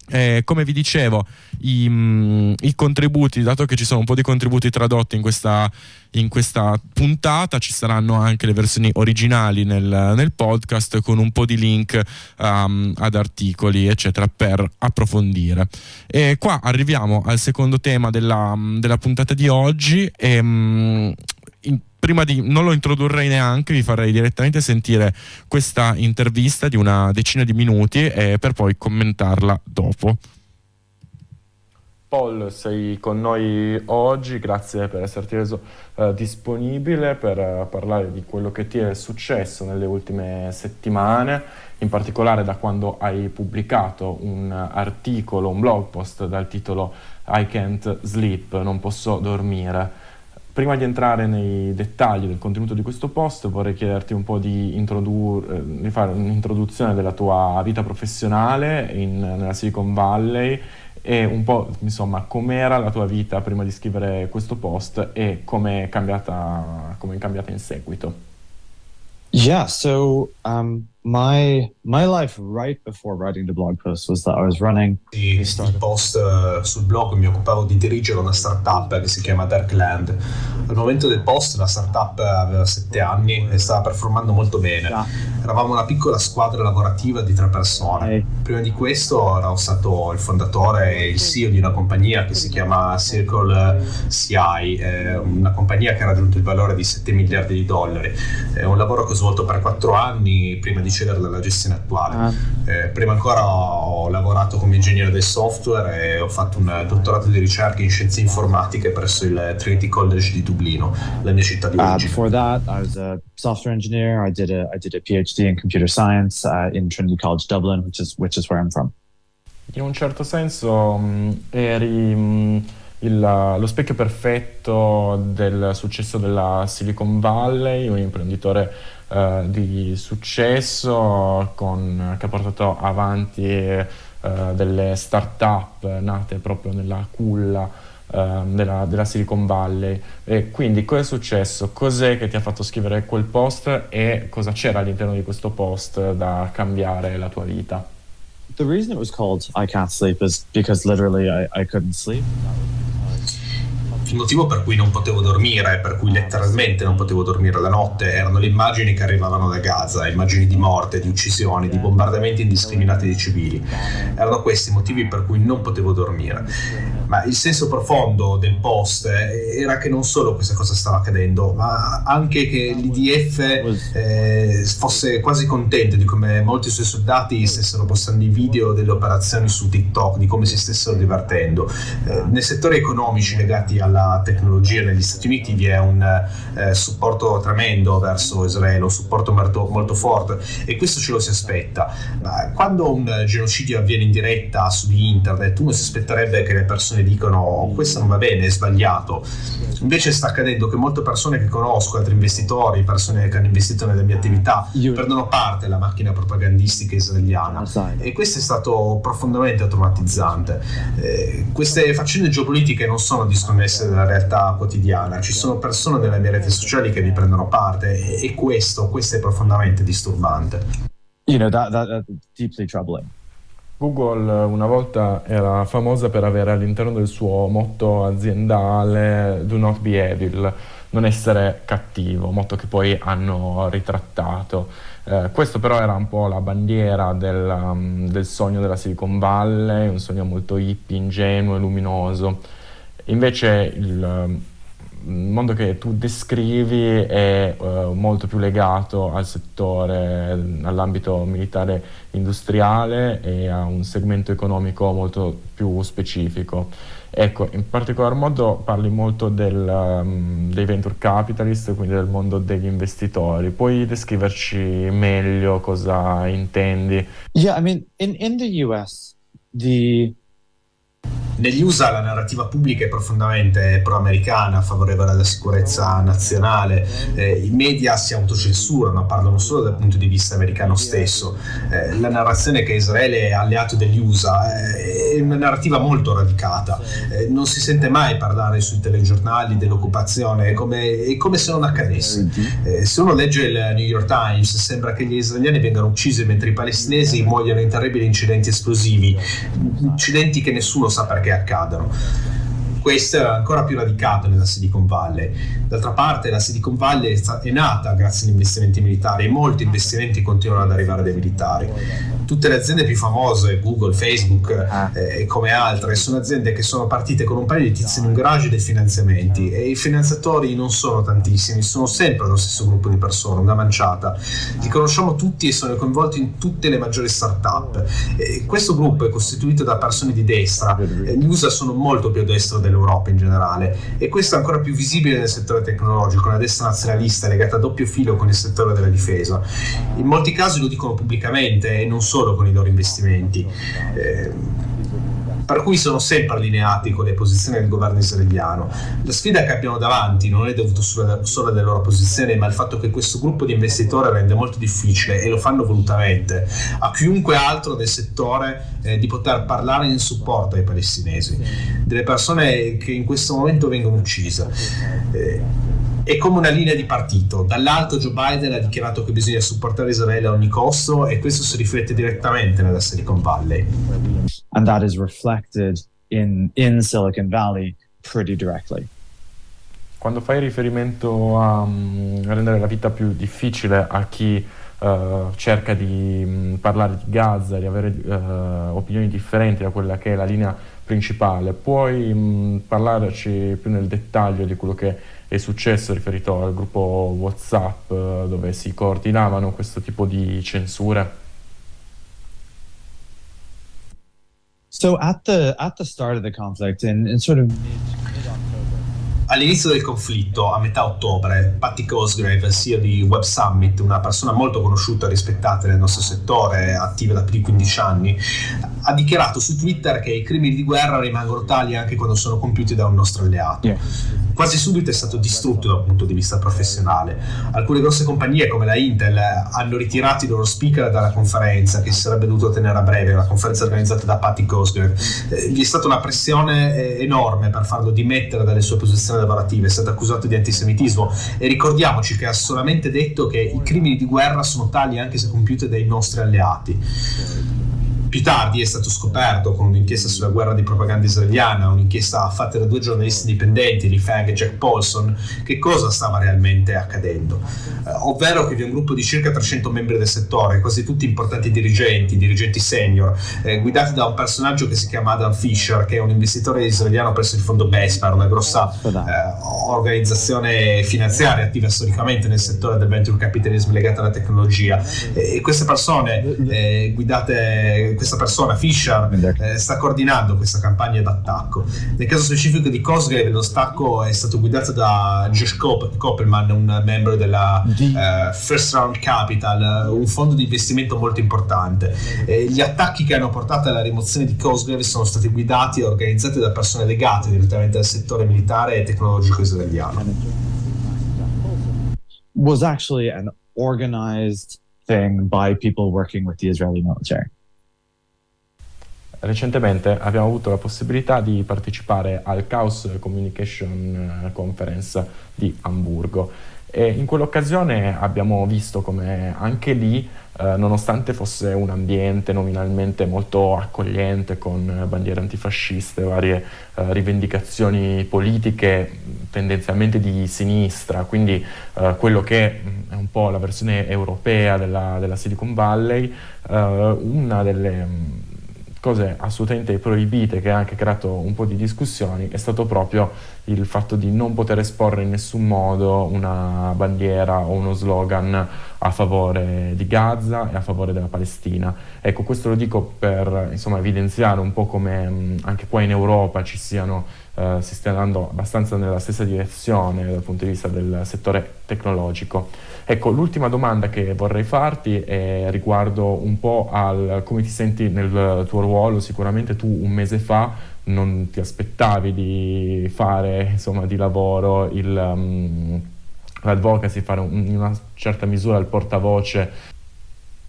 eh, come vi dicevo, i, mh, mm, i, contributi, dato che ci sono un po' di contributi tradotti in questa, in questa puntata, ci saranno anche le versioni originali nel, nel podcast con un po' di link um, ad articoli, eccetera, per approfondire. E qua arriviamo al secondo tema della, della puntata di oggi. E, mh, mm, in, prima di non lo introdurrei neanche, vi farei direttamente sentire questa intervista di una decina di minuti eh, per poi commentarla dopo. Paul, sei con noi oggi, grazie per esserti reso eh, disponibile per uh, parlare di quello che ti è successo nelle ultime settimane, in particolare da quando hai pubblicato un articolo, un blog post dal titolo I can't sleep, non posso dormire. Prima di entrare nei dettagli del contenuto di questo post vorrei chiederti un po' di, introdu- eh, di fare un'introduzione della tua vita professionale in, nella Silicon Valley e un po' insomma com'era la tua vita prima di scrivere questo post e come è cambiata, cambiata in seguito. Yeah, so um, my my life right before writing the blog post was that I was running il post uh, sul blog mi occupavo di dirigere una startup che si chiama Darkland. Al momento del post la startup aveva sette anni e stava performando molto bene. Eravamo una piccola squadra lavorativa di tre persone. Prima di questo ero stato il fondatore e il CEO di una compagnia che si chiama Circle CI una compagnia che ha raggiunto il valore di 7 miliardi di dollari. È un lavoro che ho svolto per quattro anni prima di cedere la gestione attuale. Ah. Eh, prima ancora ho lavorato come ingegnere del software e ho fatto un dottorato di ricerca in scienze informatiche presso il Trinity College di Dublino, la mia città di uh, origine. Uh, before that, I was a software engineer. I did a, I did a PhD in computer science uh, in Trinity College Dublin, which is, which is where I'm from. In un certo senso mh, eri mh, il, lo specchio perfetto del successo della Silicon Valley, un imprenditore uh, di successo con, che ha portato avanti uh, delle start-up nate proprio nella culla Uh, della, della, Silicon Valley. E quindi cosa è successo? Cos'è che ti ha fatto scrivere quel post e cosa c'era all'interno di questo post da cambiare la tua vita? The reason it was called I Can't Sleep is because literally I, I couldn't sleep. Il motivo per cui non potevo dormire, per cui letteralmente non potevo dormire la notte, erano le immagini che arrivavano da Gaza, immagini di morte, di uccisioni, di bombardamenti indiscriminati di civili. Erano questi i motivi per cui non potevo dormire. Ma il senso profondo del post era che non solo questa cosa stava accadendo, ma anche che l'IDF eh, fosse quasi contento di come molti suoi soldati stessero postando i video delle operazioni su TikTok, di come si stessero divertendo. Eh, nei settori economici legati alla tecnologia negli Stati Uniti vi è un eh, supporto tremendo verso Israele, un supporto molto, molto, forte e questo ce lo si aspetta. Quando un genocidio avviene in diretta su internet, uno si aspetterebbe che le persone dicono "Oh, questo non va bene, è sbagliato. Invece sta accadendo che molte persone che conosco, altri investitori, persone che hanno investito nelle mie attività, prendono parte alla macchina propagandistica israeliana e questo è stato profondamente traumatizzante. Eh, queste faccende geopolitiche non sono disconnesse dalla realtà quotidiana, ci sono persone nelle mie reti sociali che vi prendono parte e, e questo, questo è profondamente disturbante. You know, that, that, that's deeply troubling. Google una volta era famosa per avere all'interno del suo motto aziendale Do not be evil, non essere cattivo, motto che poi hanno ritrattato. Eh, questo però era un po' la bandiera del, um, del sogno della Silicon Valley, un sogno molto hippie, ingenuo e luminoso. Invece il, um, il mondo che tu descrivi è eh, molto più legato al settore, all'ambito militare industriale e a un segmento economico molto più specifico. Ecco, in particolar modo parli molto del, um, dei venture capitalist, quindi del mondo degli investitori. Puoi descriverci meglio cosa intendi? Yeah, I mean, in, in the US, the Negli USA la narrativa pubblica è profondamente pro-americana, favorevole alla sicurezza nazionale, eh, i media si autocensurano, parlano solo dal punto di vista americano stesso. Eh, la narrazione che Israele è alleato degli USA eh, è una narrativa molto radicata, Eh, non si sente mai parlare sui telegiornali dell'occupazione, è come, è come se non accadesse. Eh, se uno legge il New York Times sembra che gli israeliani vengano uccisi mentre i palestinesi muoiono in terribili incidenti esplosivi, incidenti che nessuno sa perché accadono. Questo è ancora più radicato nella Silicon Valley. D'altra parte la Silicon Valley è, nata grazie agli investimenti militari e molti investimenti continuano ad arrivare dai militari. Tutte le aziende più famose, Google, Facebook eh, e come altre, sono aziende che sono partite con un paio di tizi in un garage dei finanziamenti e i finanziatori non sono tantissimi, sono sempre lo stesso gruppo di persone, una manciata. Li conosciamo tutti e sono coinvolti in tutte le maggiori start-up. E questo gruppo è costituito da persone di destra, e gli USA sono molto più a destra dell'Europa in generale e questo è ancora più visibile nel settore tecnologico, la destra nazionalista legata a doppio filo con il settore della difesa. In molti casi lo dicono pubblicamente e non solo con i loro investimenti. Eh, per cui sono sempre allineati con le posizioni del governo israeliano. La sfida che abbiamo davanti non è dovuta solo, alle loro posizioni, ma al fatto che questo gruppo di investitori rende molto difficile, e lo fanno volutamente, a chiunque altro del settore eh, di poter parlare in supporto ai palestinesi, delle persone che in questo momento vengono uccise. Eh, è come una linea di partito. Dall'alto Joe Biden ha dichiarato che bisogna supportare Israele a ogni costo e questo si riflette direttamente nella Silicon Valley. and that is reflected in, in Silicon Valley pretty directly. Quando fai riferimento a, mm, a rendere la vita più difficile a chi eh, cerca di mm, parlare di Gaza, di avere eh, opinioni differenti da quella che è la linea principale, puoi mm, parlarci più nel dettaglio di quello che è successo riferito al gruppo WhatsApp eh, dove si coordinavano questo tipo di censure? So at the at the start of the conflict, in, in sort of All'inizio del conflitto, a metà ottobre, Patty Cosgrave, CEO di Web Summit, una persona molto conosciuta e rispettata nel nostro settore, attiva da più di 15 anni, ha dichiarato su Twitter che i crimini di guerra rimangono tali anche quando sono compiuti da un nostro alleato. Quasi subito è stato distrutto dal punto di vista professionale. Alcune grosse compagnie come la Intel hanno ritirato i loro speaker dalla conferenza che si sarebbe dovuto tenere a breve, una conferenza organizzata da Patty Cosgrave. Eh, gli è stata una pressione eh, enorme per farlo dimettere dalle sue posizioni lavorative, è stato accusato di antisemitismo e ricordiamoci che ha solamente detto che i crimini di guerra sono tali anche se compiuti dai nostri alleati. Più tardi è stato scoperto con un'inchiesta sulla guerra di propaganda israeliana, un'inchiesta fatta da due giornalisti indipendenti, Lee Fang e Jack Paulson, che cosa stava realmente accadendo. Eh, ovvero che vi è un gruppo di circa 300 membri del settore, quasi tutti importanti dirigenti, dirigenti senior, eh, guidati da un personaggio che si chiama Adam Fisher, che è un investitore israeliano presso il fondo Besper, una grossa eh, organizzazione finanziaria attiva storicamente nel settore del venture capitalism legata alla tecnologia. E queste persone, eh, guidate questa persona, Fisher, eh, sta coordinando questa campagna d'attacco. Nel caso specifico di Cosgrave, lo stacco è stato guidato da Josh Koppelman, un membro della eh, First Round Capital, un fondo di investimento molto importante. Eh, gli attacchi che hanno portato alla rimozione di Cosgrave sono stati guidati e organizzati da persone legate direttamente al settore militare e tecnologico israeliano. Was actually an organized thing by people working with the Israeli military. Recentemente abbiamo avuto la possibilità di partecipare al Chaos Communication Conference di Amburgo e in quell'occasione abbiamo visto come anche lì, eh, nonostante fosse un ambiente nominalmente molto accogliente con bandiere antifasciste, varie eh, rivendicazioni politiche tendenzialmente di sinistra, quindi eh, quello che è un po' la versione europea della, della Silicon Valley, eh, una delle cose assolutamente proibite che ha anche creato un po' di discussioni è stato proprio il fatto di non poter esporre in nessun modo una bandiera o uno slogan a favore di Gaza e a favore della Palestina. Ecco, questo lo dico per insomma, evidenziare un po' come mh, anche qua in Europa ci siano eh, si stia andando abbastanza nella stessa direzione dal punto di vista del settore tecnologico. Ecco, l'ultima domanda che vorrei farti è riguardo un po' al come ti senti nel tuo ruolo. Sicuramente tu un mese fa non ti aspettavi di fare insomma, di lavoro il, um, l'advocacy, fare un, in una certa misura il portavoce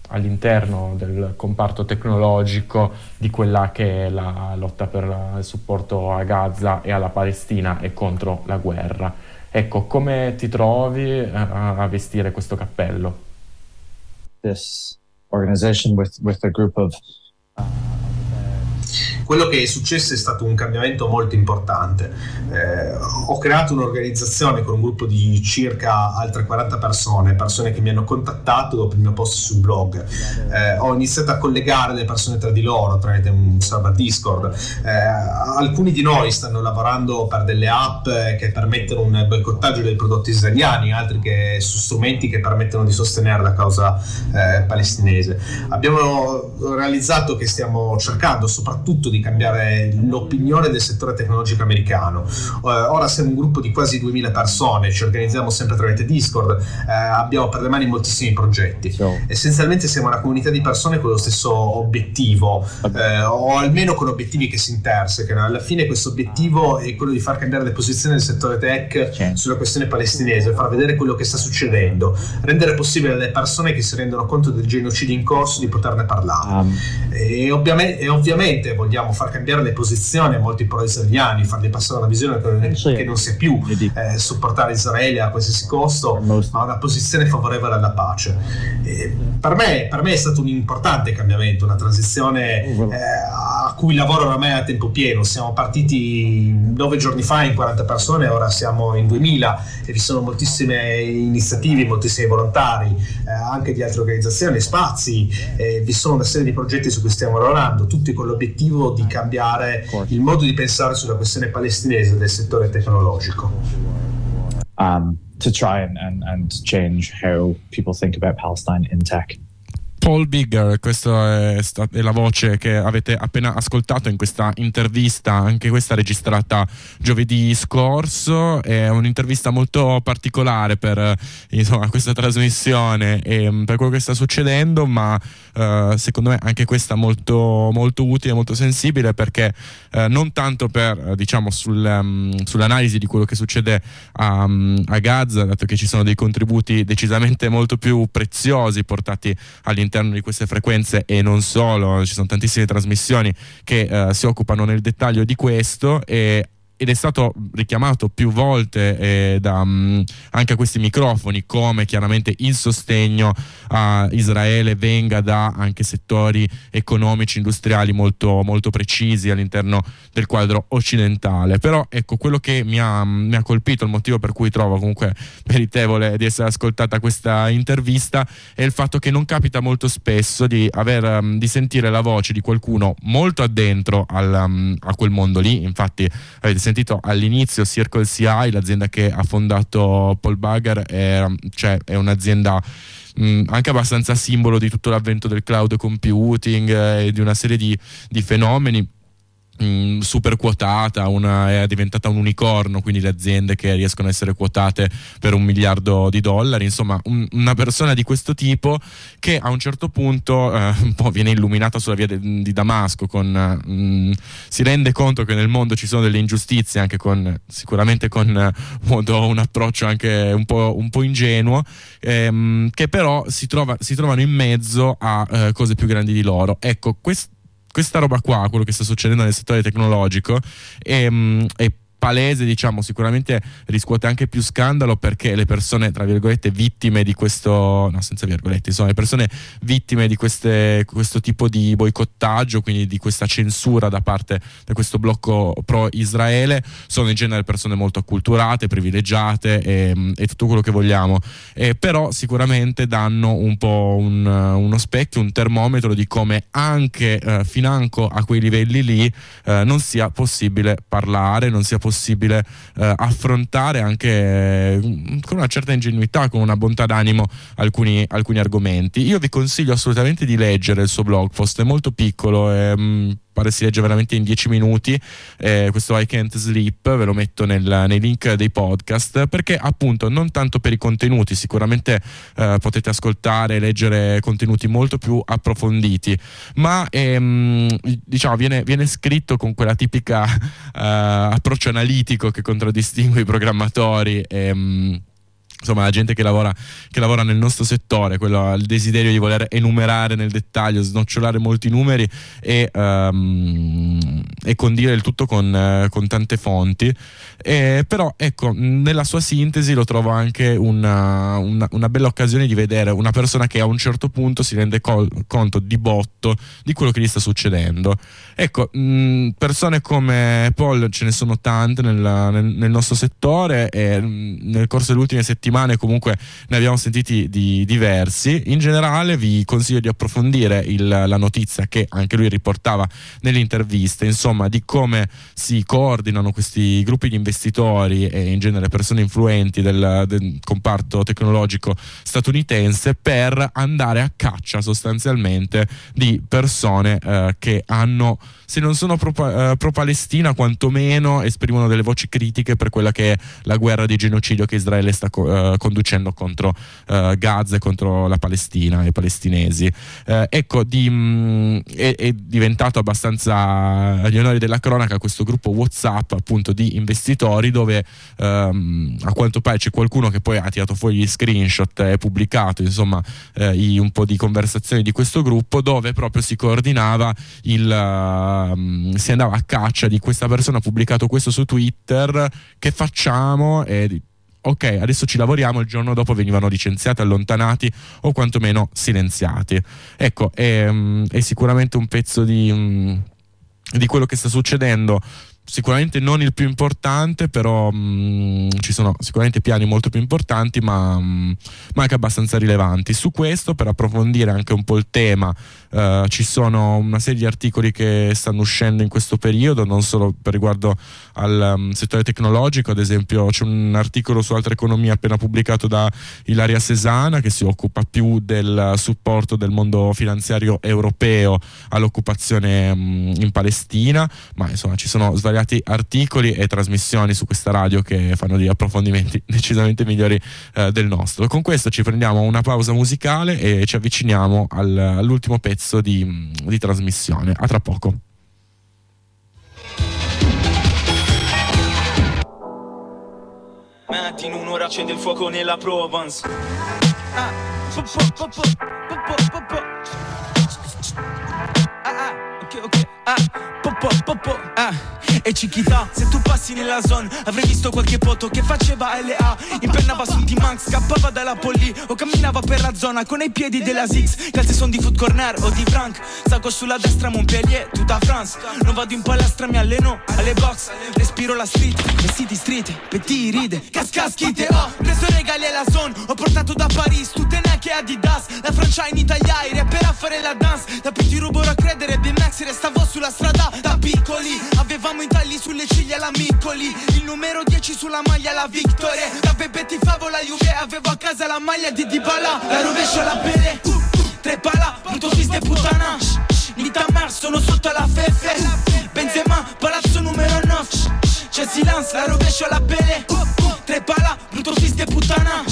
all'interno del comparto tecnologico di quella che è la lotta per il supporto a Gaza e alla Palestina e contro la guerra. Ecco, come ti trovi a, a vestire questo cappello? This organization with, with a group of uh, quello che è successo è stato un cambiamento molto importante. Eh, ho creato un'organizzazione con un gruppo di circa altre 40 persone, persone che mi hanno contattato dopo il mio post sul blog. Eh, ho iniziato a collegare le persone tra di loro tramite un server Discord. Eh, alcuni di noi stanno lavorando per delle app che permettono un boicottaggio dei prodotti israeliani, altri che, su strumenti che permettono di sostenere la causa eh, palestinese. Abbiamo realizzato che stiamo cercando soprattutto di cambiare l'opinione del settore tecnologico americano. Uh, ora siamo un gruppo di quasi 2000 persone, ci organizziamo sempre tramite Discord, uh, abbiamo per le mani moltissimi progetti. So. Essenzialmente siamo una comunità di persone con lo stesso obiettivo, uh, o almeno con obiettivi che si intersecano. Alla fine questo obiettivo è quello di far cambiare le posizioni del settore tech certo. sulla questione palestinese, far vedere quello che sta succedendo, rendere possibile alle persone che si rendono conto del genocidio in corso di poterne parlare. Um. E, ovviamente, e ovviamente vogliamo vogliamo far cambiare le posizioni a molti pro-israeliani, fargli passare una visione che, che non sia più eh, supportare Israele a qualsiasi costo, ma una posizione favorevole alla pace. Per me, per, me, è stato un importante cambiamento, una transizione eh, a cui lavoro oramai a tempo pieno. Siamo partiti nove giorni fa in 40 persone, ora siamo in 2000 e vi sono moltissime iniziative, moltissimi volontari, eh, anche di altre organizzazioni, spazi, eh, vi sono una serie di progetti su cui stiamo lavorando, tutti con l'obiettivo di cambiare il modo di pensare sulla questione palestinese del settore tecnologico. Um, to try and, and, and change how people think about Palestine in tech. Paul Bigger, questa è, è, la voce che avete appena ascoltato in questa intervista, anche questa registrata giovedì scorso, è un'intervista molto particolare per insomma, questa trasmissione e mm, per quello che sta succedendo, ma uh, secondo me anche questa molto, molto utile, molto sensibile perché uh, non tanto per diciamo sul, um, sull'analisi di quello che succede a, um, a Gaza, dato che ci sono dei contributi decisamente molto più preziosi portati all'interno all'interno di queste frequenze e non solo, ci sono tantissime trasmissioni che uh, si occupano nel dettaglio di questo e ed è stato richiamato più volte eh, da, um, anche a questi microfoni come chiaramente il sostegno a Israele venga da anche settori economici, industriali molto, molto precisi all'interno del quadro occidentale. Però ecco, quello che mi ha, mi ha colpito, il motivo per cui trovo comunque [laughs] meritevole di essere ascoltata questa intervista, è il fatto che non capita molto spesso di, aver, um, di sentire la voce di qualcuno molto addentro al, a quel mondo lì. Infatti avete sentito all'inizio Circle CI, l'azienda che ha fondato Paul Bagger, è, cioè, è un'azienda mh, anche abbastanza simbolo di tutto l'avvento del cloud computing eh, e di una serie di, di fenomeni Mm, super quotata, una, è diventata un unicorno, quindi le aziende che riescono a essere quotate per un miliardo di dollari, insomma un, una persona di questo tipo che a un certo punto eh, un po' viene illuminata sulla via de, di Damasco, con, mm, si rende conto che nel mondo ci sono delle ingiustizie, anche con, sicuramente con modo, un approccio anche un po', un po ingenuo, ehm, che però si, trova, si, trovano in mezzo a eh, cose più grandi di loro. Ecco, questo questa roba qua, quello che sta succedendo nel settore tecnologico, è, mm, è palese, diciamo, sicuramente riscuote anche più scandalo perché le persone, tra virgolette, vittime di questo, no, senza virgolette, insomma, le persone vittime di queste, questo tipo di boicottaggio, quindi di questa censura da parte di questo blocco pro-Israele, sono in genere persone molto acculturate, privilegiate e, e tutto quello che vogliamo. Eh, però sicuramente danno un po' un, uno specchio, un termometro di come anche eh, financo a quei livelli lì eh, non sia possibile parlare, non sia possibile possibile eh, affrontare anche eh, con una certa ingenuità, con una bontà d'animo alcuni, alcuni, argomenti. Io vi consiglio assolutamente di leggere il suo blog post, è molto piccolo. È, mm, pare si legge veramente in 10 minuti eh, questo I Can't Sleep ve lo metto nel, nei link dei podcast perché appunto non tanto per i contenuti sicuramente eh, potete ascoltare e leggere contenuti molto più approfonditi ma ehm, diciamo viene, viene, scritto con quella tipica [laughs] eh, approccio analitico che contraddistingue i programmatori ehm, insomma la gente che lavora, che lavora nel nostro settore, quello, il desiderio di voler enumerare nel dettaglio, snocciolare molti numeri e, um, e condire il tutto con, uh, con tante fonti. E, però ecco, nella sua sintesi lo trovo anche una, una, una, bella occasione di vedere una persona che a un certo punto si rende col, conto di botto di quello che gli sta succedendo. Ecco, mh, persone come Paul ce ne sono tante nel, nel, nel nostro settore e mh, nel corso delle ultime settimane settimane comunque ne abbiamo sentiti di diversi. In generale vi consiglio di approfondire il, la notizia che anche lui riportava nelle interviste, insomma, di come si coordinano questi gruppi di investitori e in genere persone influenti del, del comparto tecnologico statunitense per andare a caccia sostanzialmente di persone eh, che hanno se non sono pro, uh, pro, Palestina, quantomeno esprimono delle voci critiche per quella che è la guerra di genocidio che Israele sta uh, conducendo contro uh, Gaza e contro la Palestina e i palestinesi. ecco, di, mh, mm, è, è, diventato abbastanza agli onori della cronaca questo gruppo WhatsApp appunto di investitori dove um, a quanto pare c'è qualcuno che poi ha tirato fuori gli screenshot e pubblicato insomma i, un po' di conversazioni di questo gruppo dove proprio si coordinava il Ehm, si andava a caccia di questa persona, ha pubblicato questo su Twitter, che facciamo? E ok, adesso ci lavoriamo, il giorno dopo venivano licenziati, allontanati o quantomeno silenziati. Ecco, è, mm, è sicuramente un pezzo di, mm, di quello che sta succedendo sicuramente non il più importante, però mh, mm, ci sono sicuramente piani molto più importanti, ma, mh, ma, anche abbastanza rilevanti. Su questo, per approfondire anche un po' il tema, eh, ci sono una serie di articoli che stanno uscendo in questo periodo, non solo per riguardo al um, settore tecnologico, ad esempio c'è un articolo su altra economia appena pubblicato da Ilaria Sesana che si occupa più del supporto del mondo finanziario europeo all'occupazione mh, in Palestina, ma insomma ci sono svariati articoli e trasmissioni su questa radio che fanno degli approfondimenti [laughs] decisamente migliori eh, del nostro. Con questo ci prendiamo una pausa musicale e ci avviciniamo al, all'ultimo pezzo di, di trasmissione. A tra poco. Metti in un'ora accende il fuoco nella Provence. Ah, ok, ok, ah, po, po, po, po, ah. E Cichita Se tu passi nella zona avrei visto qualche poto che faceva LA Impennava su un T-Max, scappava dalla polli O camminava per la zona con i piedi della Zix Calze son di Food Corner o di Frank. Sacco sulla destra Montpellier, tutta France. Non vado in palestra, mi alleno alle box. Respiro la street, vestiti street, petti ride. Cascaschite, ho? Oh, preso regali alla zone Ho portato da Paris, tutte neanche Adidas. La Francia in Italia, i rapper a fare la dance. Da più ti rubo a credere, BMX restavo sulla strada Da piccoli, avevamo i tagli sulle ciglia la Miccoli. Il numero 10 sulla maglia la Victoria Da Pepe ti favo la Juve Avevo a casa la maglia di Dybala. La rovescio alla pele uh, Tre pala, brutto fiste puttana. Nitamar, sono sotto la fefe. Benzema, palazzo numero 9 C'è silence, la rovescio alla pele uh, Tre pala, brutto fiste puttana.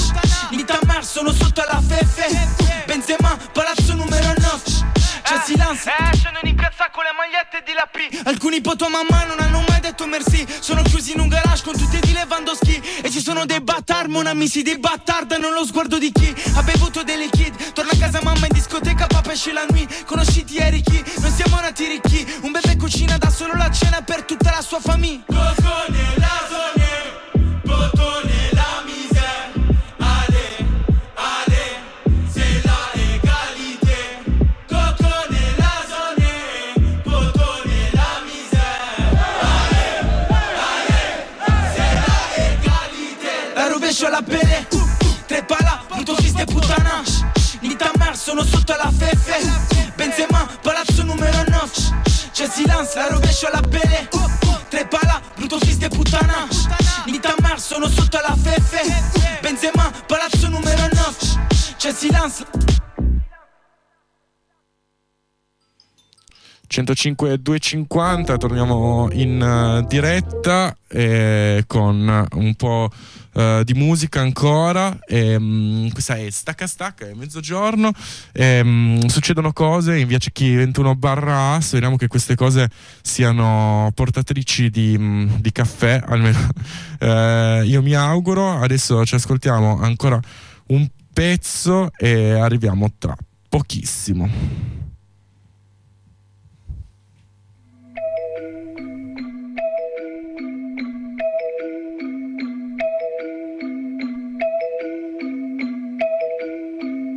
Nitamar, sono sotto la fefe. Benzema, palazzo numero 9 c'è Eh, scendono in piazza con le magliette di la P Alcuni poto mamma non hanno mai detto merci. Sono chiusi in un garage con tutti di Lewandowski. E ci sono dei batard, mon amici, dei batard Non lo sguardo di chi. Ha bevuto delle kid. Torna a casa mamma in discoteca, papà esce la nuit. Conosciti Eriki, non siamo nati ricchi. Un bebè cucina da solo la cena per tutta la sua famiglia alla uh, tre pala, brutto fiste puttana. Nitamar, sono sotto la fefe. Benzema, palazzo numero 9 C'è silence, la rovescio alla uh, Tre pala, brutto fiste puttana. Nitamar, sono sotto la fefe. Benzema, palazzo numero 9 C'è silence 105 250, torniamo in eh, diretta eh, con un po' eh, di musica ancora. E, mm, questa è Stacca Stacca, è mezzogiorno. E, mm, succedono cose in via Cecchi 21 barra A. Speriamo che queste cose siano portatrici di, mm, di caffè, almeno [laughs] eh, io mi auguro. Adesso ci ascoltiamo ancora un pezzo e arriviamo tra pochissimo.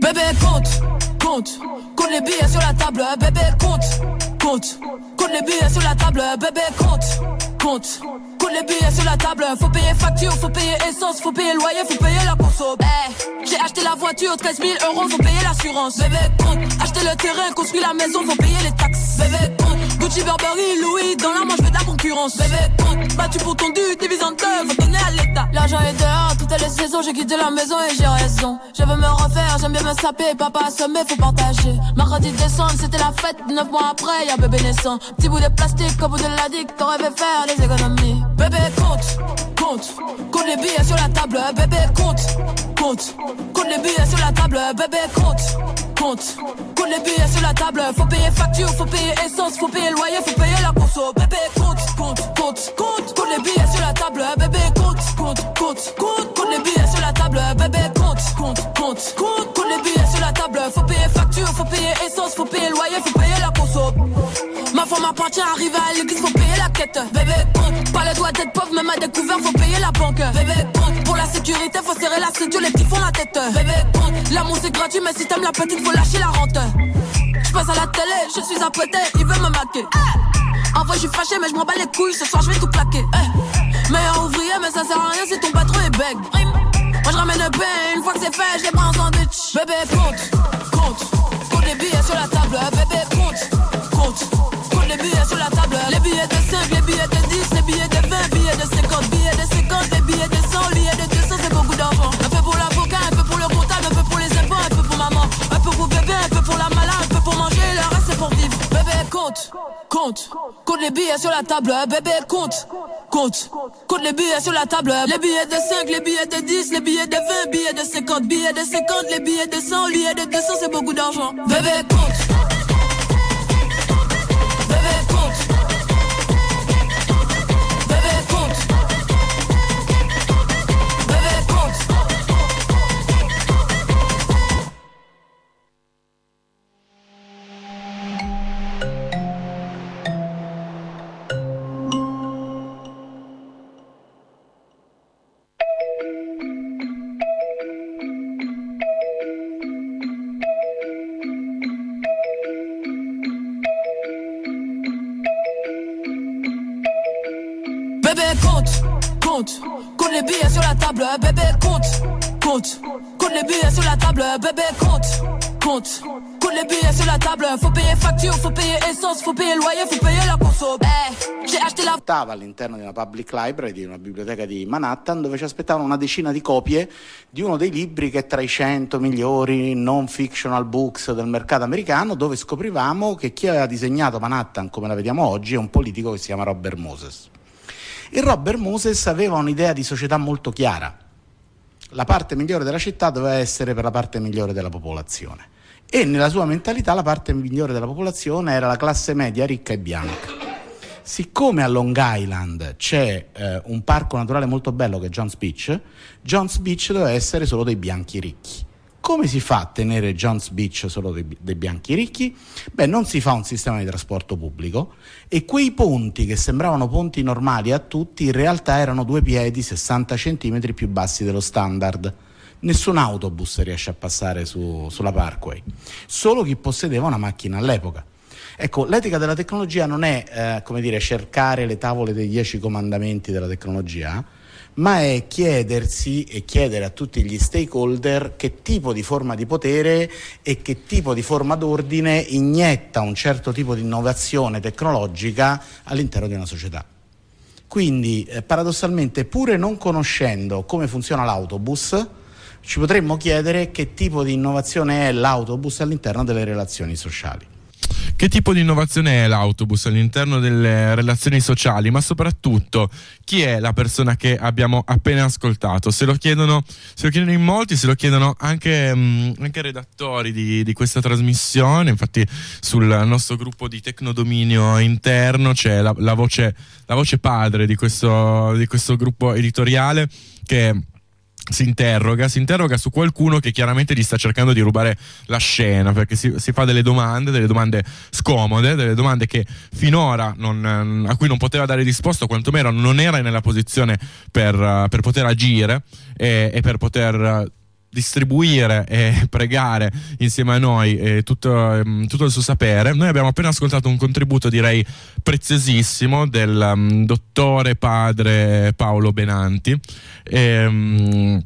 Bébé compte, compte, compte les billets sur la table, bébé compte, compte, compte les billets sur la table, bébé compte, compte, compte les billets sur la table, faut payer facture, faut payer essence, faut payer loyer, faut payer la conso. Eh, j'ai acheté la voiture, 13 000 euros, faut payer l'assurance. Bébé compte, acheter le terrain, construire la maison, faut payer les taxes. Bébé compte, Louis, dans la manche, veux de la concurrence. Bébé compte, battu pour ton dû, divise en à l'État. L'argent est dehors, toutes les saisons, j'ai quitté la maison et j'ai raison. Je veux me refaire, j'aime bien me saper, papa assommé, faut partager. Mercredi décembre, c'était la fête, neuf mois après, y'a bébé naissant. Petit bout de plastique, au bout de la dick, t'aurais fait faire des économies. Bébé compte, compte, compte les billets sur la table, bébé compte, compte, compte les billets sur la table, bébé compte, compte, les billets sur la table, faut payer facture, faut payer essence, faut payer loyer, faut payer la conso, bébé. Compte, compte, compte, compte, compte les billets sur la table, bébé. Compte, compte, compte, compte, compte les billets sur la table, bébé Appartient, arrive à l'église, faut payer la quête. Bébé, compte, pas le droit d'être pauvre, même à découvert, faut payer la banque. Bébé, compte, pour la sécurité, faut serrer la ceinture, les petits font la tête. Bébé, compte, l'amour c'est gratuit, mais si t'aimes la petite, faut lâcher la rente. Je passe à la télé, je suis apprêté, il veut me maquer. En vrai, je suis fâché, mais je m'en bats les couilles, ce soir je vais tout claquer. Eh. Meilleur ouvrier, mais ça sert à rien si ton patron est beg. Moi je ramène le pain, une fois que c'est fait, je les prends en sandwich. Bébé, compte, compte, compte les billets sur la table. Bébé, billets de 10, les billets de 20, billets de 50, billets de 50, les billets de 100, billets de 200, c'est beaucoup d'argent. Un peu pour l'avocat, un peu pour le comptable, un peu pour les impôts, un peu pour maman, un peu pour bébé, un peu pour la malade, un peu pour manger, le reste c'est pour vivre. Bébé, compte, compte, compte les billets sur la table. Bébé, compte, compte, compte les billets sur la table. Les billets de 5, les billets de 10, les billets de 20, billets de 50, billets de 50, les billets de 100, billets de 200, c'est beaucoup d'argent. Bébé, compte. Compte, compte les billets sur la table. Bébé, compte, compte, compte les billets sur la table. Bébé, compte, compte, compte les billets sur la table. Faut payer facture, faut payer essence, faut payer loyer, faut payer la conso. Eh, j'ai acheté all'interno di una public library, di una biblioteca di Manhattan, dove ci aspettavano una decina di copie di uno dei libri che è tra i 100 migliori non fictional books del mercato americano, dove scoprivamo che chi aveva disegnato Manhattan come la vediamo oggi è un politico che si chiama Robert Moses. Il Robert Moses aveva un'idea di società molto chiara. La parte migliore della città doveva essere per la parte migliore della popolazione e nella sua mentalità la parte migliore della popolazione era la classe media ricca e bianca. Siccome a Long Island c'è eh, un parco naturale molto bello che è John's Beach, John's Beach doveva essere solo dei bianchi ricchi. Come si fa a tenere John's Beach solo dei, dei, bianchi ricchi? Beh, non si fa un sistema di trasporto pubblico e quei ponti che sembravano ponti normali a tutti in realtà erano due piedi 60 cm più bassi dello standard. Nessun autobus riesce a passare su, sulla Parkway, solo chi possedeva una macchina all'epoca. Ecco, l'etica della tecnologia non è, eh, come dire, cercare le tavole dei dieci comandamenti della tecnologia, ma è chiedersi e chiedere a tutti gli stakeholder che tipo di forma di potere e che tipo di forma d'ordine inietta un certo tipo di innovazione tecnologica all'interno di una società. Quindi, eh, paradossalmente, pure non conoscendo come funziona l'autobus, ci potremmo chiedere che tipo di innovazione è l'autobus all'interno delle relazioni sociali. Che tipo di innovazione è l'autobus all'interno delle relazioni sociali, ma soprattutto chi è la persona che abbiamo appena ascoltato? Se lo chiedono, se lo chiedono in molti, se lo chiedono anche, mh, anche redattori di, di, questa trasmissione. Infatti, sul nostro gruppo di tecnodominio interno c'è la, la, voce, la voce, padre di questo, di questo gruppo editoriale che si interroga, si interroga su qualcuno che chiaramente gli sta cercando di rubare la scena perché si, si fa delle domande, delle domande scomode, delle domande che finora non, a cui non poteva dare risposta, quantomeno non era nella posizione per, per poter agire e, e per poter distribuire e [laughs] pregare insieme a noi tutto, um, tutto, il suo sapere. Noi abbiamo appena ascoltato un contributo, direi, preziosissimo del um, dottore padre Paolo Benanti. E, um,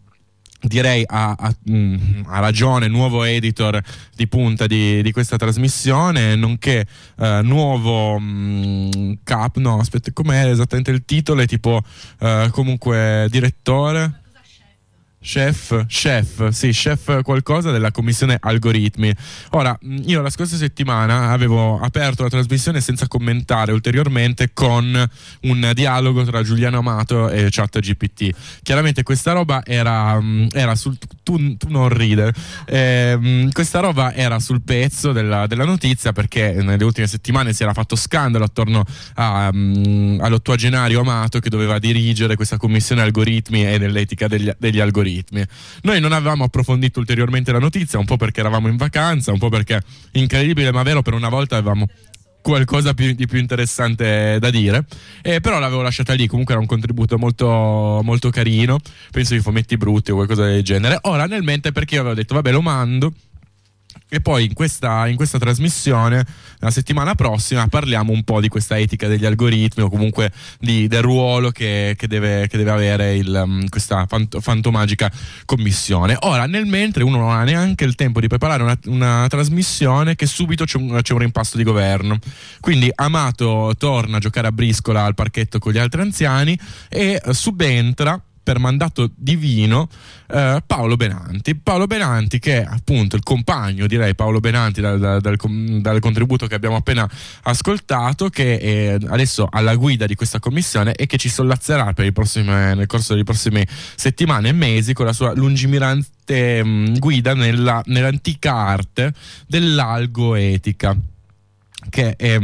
direi ha, mm, ragione, nuovo editor di punta di, di questa trasmissione, nonché eh, nuovo mh, mm, cap, no aspetta com'è esattamente il titolo, è tipo eh, comunque direttore Chef, chef, sì, chef qualcosa della commissione algoritmi. Ora, io la scorsa settimana avevo aperto la trasmissione senza commentare ulteriormente con un dialogo tra Giuliano Amato e ChatGPT. Chiaramente questa roba era, era sul... Tu, tu non ride. Eh, questa roba era sul pezzo della, della, notizia perché nelle ultime settimane si era fatto scandalo attorno a, um, all'ottuagenario Amato che doveva dirigere questa commissione algoritmi e dell'etica degli, degli algoritmi algoritmi. Noi non avevamo approfondito ulteriormente la notizia, un po' perché eravamo in vacanza, un po' perché incredibile ma vero per una volta avevamo qualcosa più, di più interessante da dire. Eh, però l'avevo lasciata lì comunque era un contributo molto, molto carino. Penso di fumetti brutti o qualcosa del genere. Ora nel mente perché io avevo detto vabbè lo mando e poi in questa, in questa, trasmissione, la settimana prossima, parliamo un po' di questa etica degli algoritmi o comunque di, del ruolo che, che, deve, che deve, avere il, um, questa fant- fantomagica commissione. Ora, nel mentre uno non ha neanche il tempo di preparare una, una trasmissione che subito c'è un, c'è un, rimpasto di governo. Quindi Amato torna a giocare a briscola al parchetto con gli altri anziani e subentra per mandato divino eh, Paolo Benanti. Paolo Benanti che è appunto il compagno, direi Paolo Benanti dal, dal, dal, dal contributo che abbiamo appena ascoltato, che è adesso alla guida di questa commissione e che ci sollazzerà prossime, nel corso delle prossime settimane e mesi con la sua lungimirante mh, guida nella, nell'antica arte dell'algoetica che è...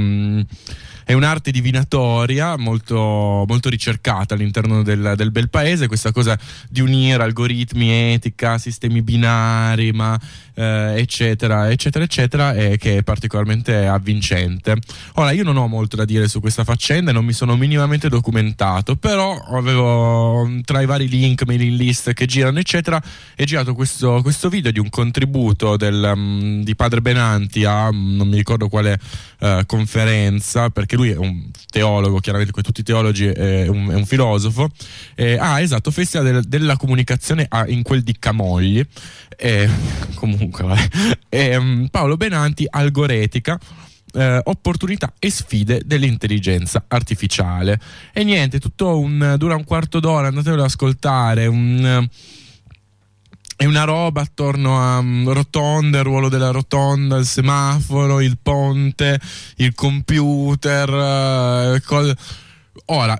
È un'arte divinatoria molto, molto ricercata all'interno del, del, bel paese, questa cosa di unire algoritmi, etica, sistemi binari, ma, eh, eccetera, eccetera, eccetera, e che è particolarmente avvincente. Ora, io non ho molto da dire su questa faccenda, non mi sono minimamente documentato, però avevo tra i vari link, mailing list che girano, eccetera, e girato questo, questo video di un contributo del, um, di Padre Benanti a non mi ricordo quale uh, conferenza, perché lui è un teologo, chiaramente come tutti i teologi è un, è un filosofo. Eh, ah, esatto, Festival del- della comunicazione a- in quel di Camogli. Eh, [laughs] comunque, vabbè. [laughs] Ehm, Paolo Benanti, Algoretica. eh, opportunità e sfide dell'intelligenza artificiale e niente tutto un dura un quarto d'ora andatevelo ad ascoltare un è una roba attorno a mm, rotonde, il ruolo della rotonda, il semaforo, il ponte, il computer. eh, cose- Ora,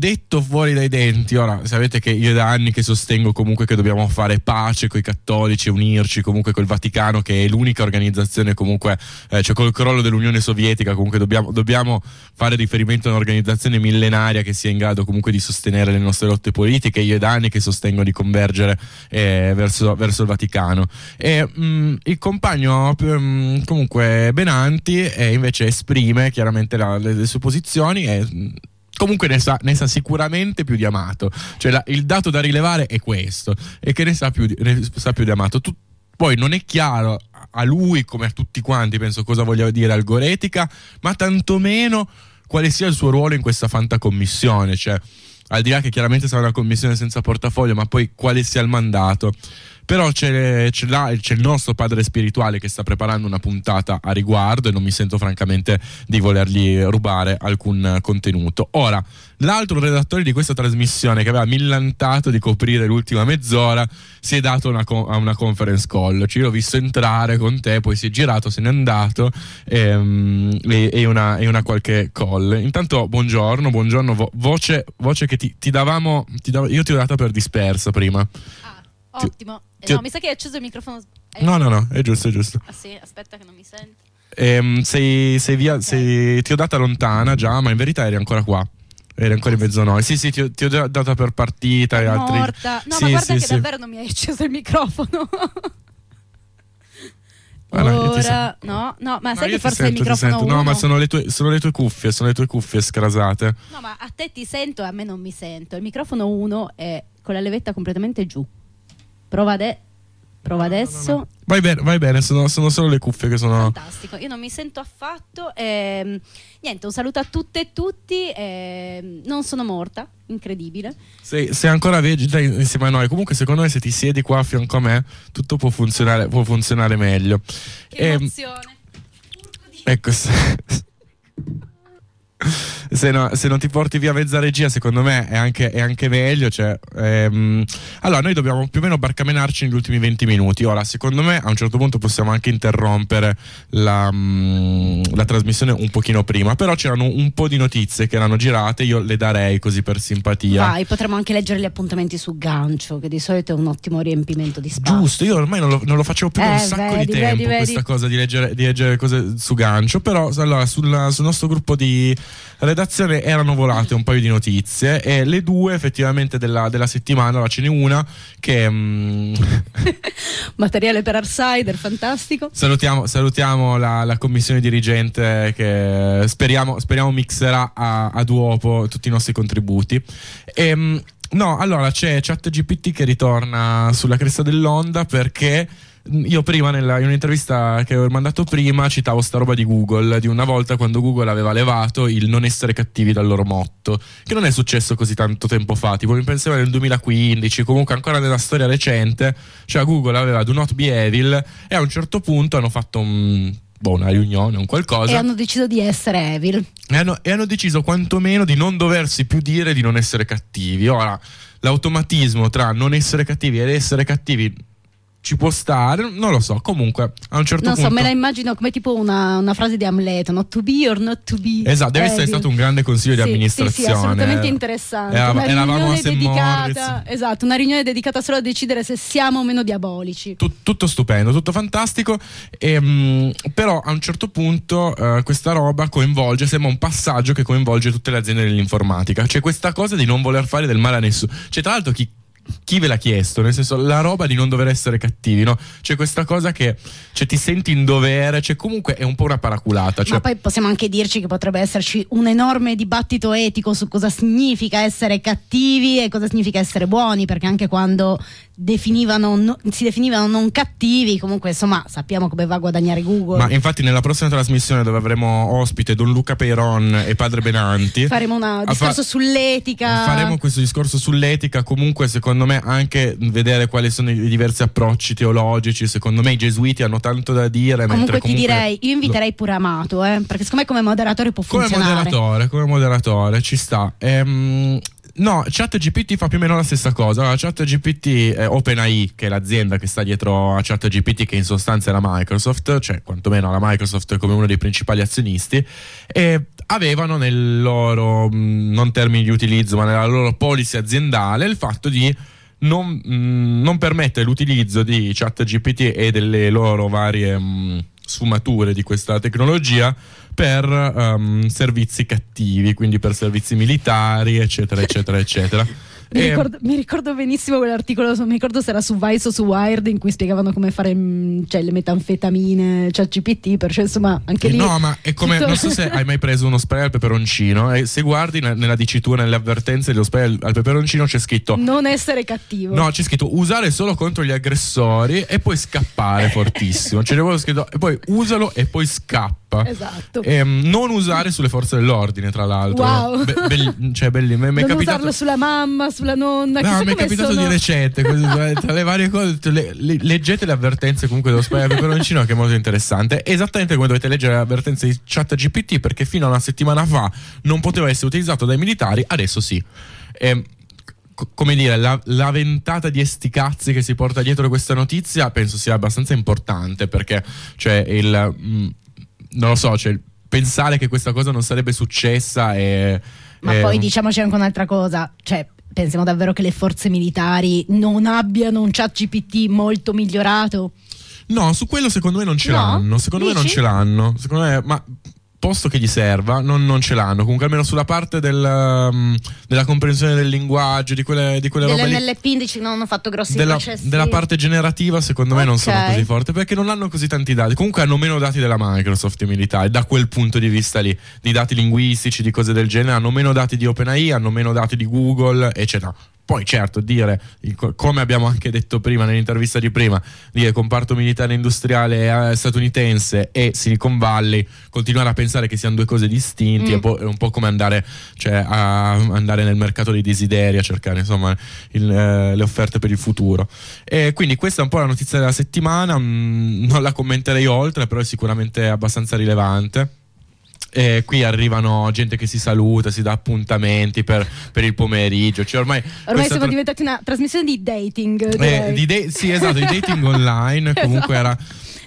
detto fuori dai denti, ora sapete che io da anni che sostengo comunque che dobbiamo fare pace con i cattolici, unirci comunque col Vaticano, che è l'unica organizzazione comunque, eh, cioè col crollo dell'Unione Sovietica, comunque dobbiamo, dobbiamo fare riferimento a un'organizzazione millenaria che sia in grado comunque di sostenere le nostre lotte politiche. Io da anni che sostengo di convergere eh, verso, verso il Vaticano. E mh, il compagno mh, comunque Benanti eh, invece esprime chiaramente la- le, le sue posizioni e mh, comunque ne sa, ne sa sicuramente più di Amato. Cioè la- il dato da rilevare è questo, e che ne sa più di, sa più di Amato. Tu- poi non è chiaro a lui come a tutti quanti, penso, cosa voglia dire Algoretica, ma tantomeno quale sia il suo ruolo in questa fantacommissione. Cioè, al di là che chiaramente sarà una commissione senza portafoglio, ma poi quale sia il mandato. Però c'è, c'è là- c'è il nostro padre spirituale che sta preparando una puntata a riguardo e non mi sento francamente di volergli rubare alcun contenuto. Ora, l'altro redattore di questa trasmissione che aveva millantato di coprire l'ultima mezz'ora si è dato una a una conference call. Ci l'ho visto entrare con te, poi si è girato, se n'è andato ehm, e, e una, e una qualche call. Intanto, buongiorno, buongiorno, vo- voce, voce che ti, ti davamo, ti dav- io ti ho data per dispersa prima. Ottimo. Eh, ti- no, mi sa che hai acceso il microfono. eh, No, no, no, è giusto, è giusto. Ah sì, aspetta che non mi sento. Ehm, sei, sei via, sei- ti ho data lontana già, ma in verità eri ancora qua. Eri ancora in mezzo a noi. Sì, sì, ti ho, ti ho da- data per partita e altri. Morta. No, Sì, ma guarda sì, che sì. davvero non mi hai acceso il microfono. [laughs] Ora, no, no, ma No, sai che forse sento, il microfono sento. No, uno- ma sono le, tue, sono le tue cuffie, sono le tue cuffie scrasate. No, ma a te ti sento e a me non mi sento. Il microfono 1 è con la levetta completamente giù. Prova, ade- prova adesso. Vai bene, vai bene, sono, sono solo le cuffie che sono. Fantastico, io non mi sento affatto. ehm, niente, un saluto a tutte e tutti. ehm, non sono morta, incredibile. Sei, sei ancora vegeta insieme a noi. Comunque, secondo me, se ti siedi qua a fianco a me, tutto può funzionare, può funzionare meglio. Che Ehm, emozione. Ecco, [laughs] se, no- se non ti porti via mezza regia, secondo me è anche, è anche meglio. Cioè, ehm, allora, noi dobbiamo più o meno barcamenarci negli ultimi 20 minuti. Ora, secondo me, a un certo punto possiamo anche interrompere la, mm, la trasmissione un pochino prima. Però c'erano un po' di notizie che erano girate, io le darei così per simpatia. Vai, potremmo anche leggere gli appuntamenti su gancio, che di solito è un ottimo riempimento di spazio. Giusto, io ormai non lo, non lo facevo più da Eh, un sacco vedi, di tempo vedi, vedi. questa cosa di leggere, di leggere cose su gancio, però allora, sulla- sul nostro gruppo di redazione erano volate un paio di notizie e le due effettivamente della, della settimana, allora ce n'è una che mm, [laughs] Materiale per Arsider, fantastico. salutiamo, salutiamo la, la commissione dirigente che speriamo, speriamo mixerà a, a duopo tutti i nostri contributi. Ehm, no, allora c'è ChatGPT che ritorna sulla cresta dell'onda perché io prima nella, in un'intervista che ho mandato prima citavo sta roba di Google di una volta quando Google aveva levato il non essere cattivi dal loro motto che non è successo così tanto tempo fa tipo mi pensavo nel 2015 comunque ancora nella storia recente cioè Google aveva do not be evil e a un certo punto hanno fatto un, boh, una riunione un qualcosa E hanno deciso di essere evil. e hanno, e hanno deciso quantomeno di non doversi più dire di non essere cattivi. Ora, l'automatismo tra non essere cattivi ed essere cattivi ci può stare, non lo so. Comunque, a un certo Non so, punto. me la immagino come tipo una, una frase di Amleto, not to be or not to be. Esatto, deve essere evil. stato un grande consiglio di Sì, amministrazione. Sì, sì, assolutamente interessante. Era- una eravamo a dedicata, esatto, una riunione dedicata solo a decidere se siamo o meno diabolici. Tut- tutto stupendo, tutto fantastico. Ehm, però a un certo punto eh, questa roba coinvolge, sembra un passaggio che coinvolge tutte le aziende dell'informatica. Cioè questa cosa di non voler fare del male a nessuno. Cioè tra l'altro chi chi ve l'ha chiesto? Nel senso, la roba di non dover essere cattivi, no? C'è questa cosa che cioè, ti senti in dovere, cioè comunque è un po' una paraculata. Cioè, Ma poi possiamo anche dirci che potrebbe esserci un enorme dibattito etico su cosa significa essere cattivi e cosa significa essere buoni, perché anche quando definivano no- si definivano non cattivi, comunque insomma sappiamo come va a guadagnare Google. Ma infatti nella prossima trasmissione dove avremo ospite Don Luca Peiron e Padre Benanti Faremo un discorso fa- sull'etica. Faremo questo discorso sull'etica, comunque secondo me anche vedere quali sono i diversi approcci teologici, secondo me i gesuiti hanno tanto da dire. Comunque ti comunque direi, io inviterei pure Amato, eh, perché secondo me come moderatore può Come funzionare. moderatore, come moderatore, ci sta. Ehm, no, ChatGPT fa più o meno la stessa cosa. Allora, ChatGPT, eh, OpenAI, che è l'azienda che sta dietro a ChatGPT, che in sostanza è la Microsoft, cioè quantomeno la Microsoft come uno dei principali azionisti, e avevano nel loro, mh, non termini di utilizzo, ma nella loro policy aziendale il fatto di non, mh, non permettere l'utilizzo di ChatGPT e delle loro varie mh, sfumature di questa tecnologia per ehm, servizi cattivi, quindi per servizi militari, eccetera, eccetera, eccetera. Mi E- ricordo, mi ricordo benissimo quell'articolo, mi ricordo se era su Vice o su Wired in cui spiegavano come fare mm, cioè, le metanfetamine, cioè GPT, perché insomma anche Eh, lì... No, ma è come. tutto- Non so se [laughs] hai mai preso uno spray al peperoncino. E se guardi ne- nella dicitura, nelle avvertenze dello spray al, al peperoncino, c'è scritto. Non essere cattivo. No, c'è scritto usare solo contro gli aggressori e poi scappare fortissimo. C'è proprio scritto e poi usalo e poi scappa. Esatto. Ehm, non usare sulle forze dell'ordine, tra l'altro. Wow. Be- belli- cioè, belli. Non capitato. usarlo sulla mamma, sulla nonna. No, mi è capitato sono- di recente, così, tra le varie cose, le- le- leggete le avvertenze comunque dello al peperoncino che è molto interessante, esattamente come dovete leggere le avvertenze di chat GPT perché fino a una settimana fa non poteva essere utilizzato dai militari, adesso sì. Ehm, co- come dire, la, la ventata di esticazzi che si porta dietro questa notizia penso sia abbastanza importante perché cioè il... non lo so, cioè, pensare che questa cosa non sarebbe successa è... Ma è poi diciamoci anche un'altra cosa, cioè pensiamo davvero che le forze militari non abbiano un chat GPT molto migliorato? No, su quello secondo me non ce No? l'hanno. Secondo me non Dici? ce l'hanno. Secondo me, ma posto che gli serva, non, non ce l'hanno. Comunque, almeno sulla parte del, um, della comprensione del linguaggio, di quelle, di quelle robe. Dell'NLP indici non hanno fatto grossi Della, processi. della parte generativa, secondo me, non sono così forti perché non hanno così tanti dati. Comunque, hanno meno dati della Microsoft i militari, da quel punto di vista lì, di dati linguistici, di cose del genere. Hanno meno dati di OpenAI, hanno meno dati di Google, eccetera. Poi, certo, dire, come abbiamo anche detto prima nell'intervista di prima, dire comparto militare industriale eh, statunitense e Silicon Valley, continuare a pensare che siano due cose distinte Mm. è, un po' come andare, cioè, a andare nel mercato dei desideri a cercare insomma il, eh, le offerte per il futuro. E quindi questa è un po' la notizia della settimana, mm, non la commenterei oltre, però è sicuramente abbastanza rilevante. E qui arrivano gente che si saluta, si dà appuntamenti per, per il pomeriggio. Cioè ormai Ormai siamo tra- diventati una trasmissione di dating. eh, di da- sì, esatto, di dating [laughs] online. Comunque era.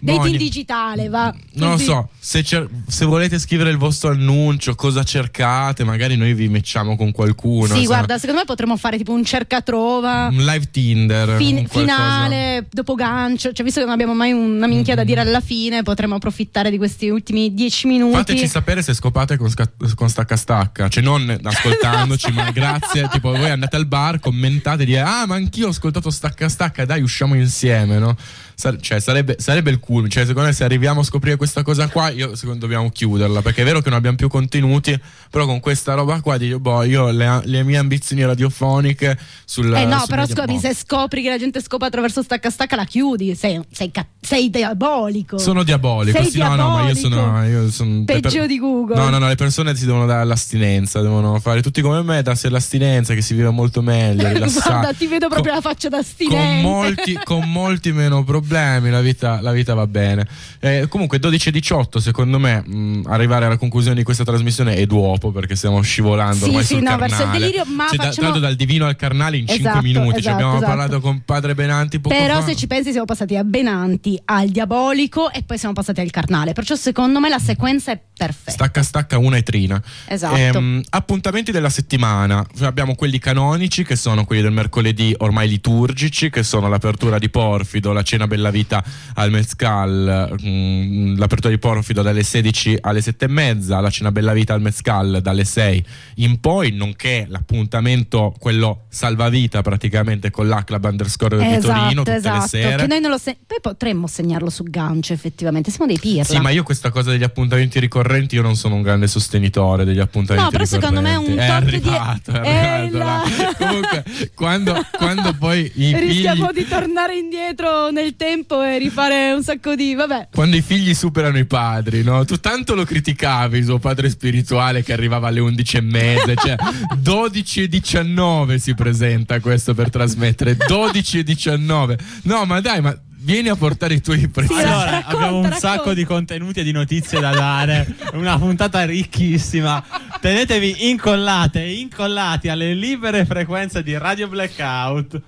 Dating digitale, va. Non lo so, se, cer- se volete scrivere il vostro annuncio, cosa cercate, magari noi vi matchiamo con qualcuno. Sì, insomma. guarda, secondo me potremmo fare tipo un cercatrova. Un live Tinder. fin- finale, dopo gancio, cioè visto che non abbiamo mai una minchia da dire alla fine, potremmo approfittare di questi ultimi dieci minuti. Fateci sapere se scopate con, sca- con stacca stacca, cioè non ascoltandoci, [laughs] ma grazie. Tipo, voi andate al bar, commentate, dite: Ah, ma anch'io ho ascoltato stacca stacca, dai, usciamo insieme, no? Sar- cioè, sarebbe, sarebbe il culmine. Cioè, secondo me, se arriviamo a scoprire questa cosa qua, io secondo me dobbiamo chiuderla. Perché è vero che non abbiamo più contenuti, però con questa roba qua dico, boh, io le, le mie ambizioni radiofoniche sul. Eh no, sul però scusami, boh. se scopri che la gente scopa attraverso stacca stacca la chiudi, sei, sei, sei diabolico. Sono diabolico, Sei sì, no, no, ma io sono. diabolico. Io sono Peggio di Google. No, no, no, le persone si devono dare l'astinenza, devono fare tutti come me, darsi l'astinenza, che si vive molto meglio. [laughs] Guarda, ti vedo proprio la faccia d'astinente. Con molti, con molti meno problemi [laughs] la vita, la vita va bene. Eh, comunque 12 e 18 secondo me mh, arrivare alla conclusione di questa trasmissione è duopo perché stiamo scivolando Sì, sì, sul no, verso il delirio, ma Cioè, da- facciamo- tanto dal divino al carnale in 5 Esatto, minuti. Cioè, esatto, abbiamo esatto. parlato con padre Benanti Però fa. se ci pensi siamo passati a Benanti, al diabolico e poi siamo passati al carnale. Perciò secondo me la sequenza è perfetta. Stacca stacca una e trina. Esatto. Ehm, appuntamenti della settimana. Abbiamo quelli canonici che sono quelli del mercoledì ormai liturgici, che sono l'apertura di Porfido, la cena Bella Vita al Mezcal, mm, l'apertura di Porfido dalle 16 alle 7 e mezza, la cena Bella Vita al Mezcal dalle 6 in poi, nonché l'appuntamento, quello salvavita praticamente con l'A-Club underscore di Torino tutte esatto, le sere. Che noi non lo se- poi potremmo segnarlo su gancio, effettivamente. Siamo dei pirla. Sì, ma io questa cosa degli appuntamenti ricorrenti, io non sono un grande sostenitore degli appuntamenti No, però secondo me è un ricorrenti. di- È arrivato, è è arrivato, la-. Comunque, quando, quando poi [laughs] i Rischiamo figli di tornare indietro nel tempo e rifare un sacco di. Vabbè. quando i figli superano i padri, no? Tu tanto lo criticavi, suo padre spirituale che arrivava alle 11 e mezza, cioè [laughs] 12 e 19 si presenta questo per trasmettere, 12 e 19. No, ma dai, ma vieni a portare i tuoi prezzi. Allora, abbiamo un sacco di contenuti e di notizie da dare. Una puntata ricchissima. Tenetevi incollate e incollati alle libere frequenze di Radio Blackout.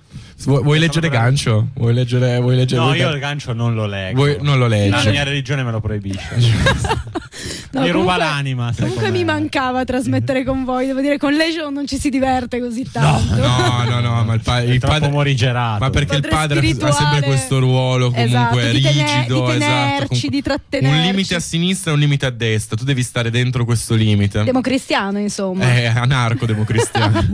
Vuoi, vuoi leggere gancio? Vuoi leggere, vuoi leggere No, vuoi- io il gancio non lo leggo. Vuoi- non lo leggi. La mia religione me lo proibisce. [laughs] No, mi ruba comunque- l'anima. sai Comunque mi mancava trasmettere con voi. Devo dire, con Legio non ci si diverte così tanto. No, no, no, ma il, pa- il padre morigerato. Ma perché il Padre padre ha sempre questo ruolo comunque Esatto, rigido, di esatto, tenerci, comunque- di trattenerci. Un limite a sinistra e un limite a destra, tu devi stare dentro questo limite. Democristiano, insomma. È anarco democristiano. [laughs]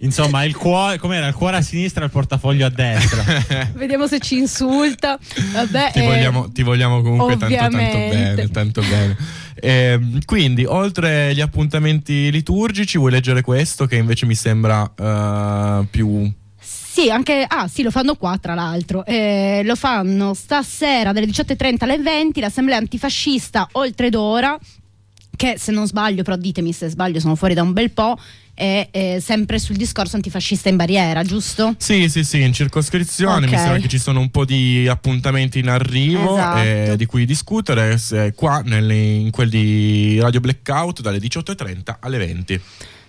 Insomma, il cuore, com'era? Il cuore a sinistra e il portafoglio a destra. [laughs] Vediamo se ci insulta. Vabbè, ti, eh, vogliamo, ti vogliamo comunque tanto, tanto bene, tanto bene. Ehm, quindi, oltre gli appuntamenti liturgici, vuoi leggere questo che invece mi sembra eh, più Sì, anche. Ah, sì, lo fanno qua, tra l'altro. Eh, lo fanno stasera dalle 18.30 alle 20 l'assemblea antifascista oltre d'ora. Che se non sbaglio, però ditemi se sbaglio, sono fuori da un bel po'. È eh, sempre sul discorso antifascista in barriera, giusto? Sì, sì, sì, in circoscrizione Ok. mi sembra che ci sono un po' di appuntamenti in arrivo Esatto. eh, di cui discutere se- qua nelle- in quelli di Radio Blackout dalle 18.30 alle 20.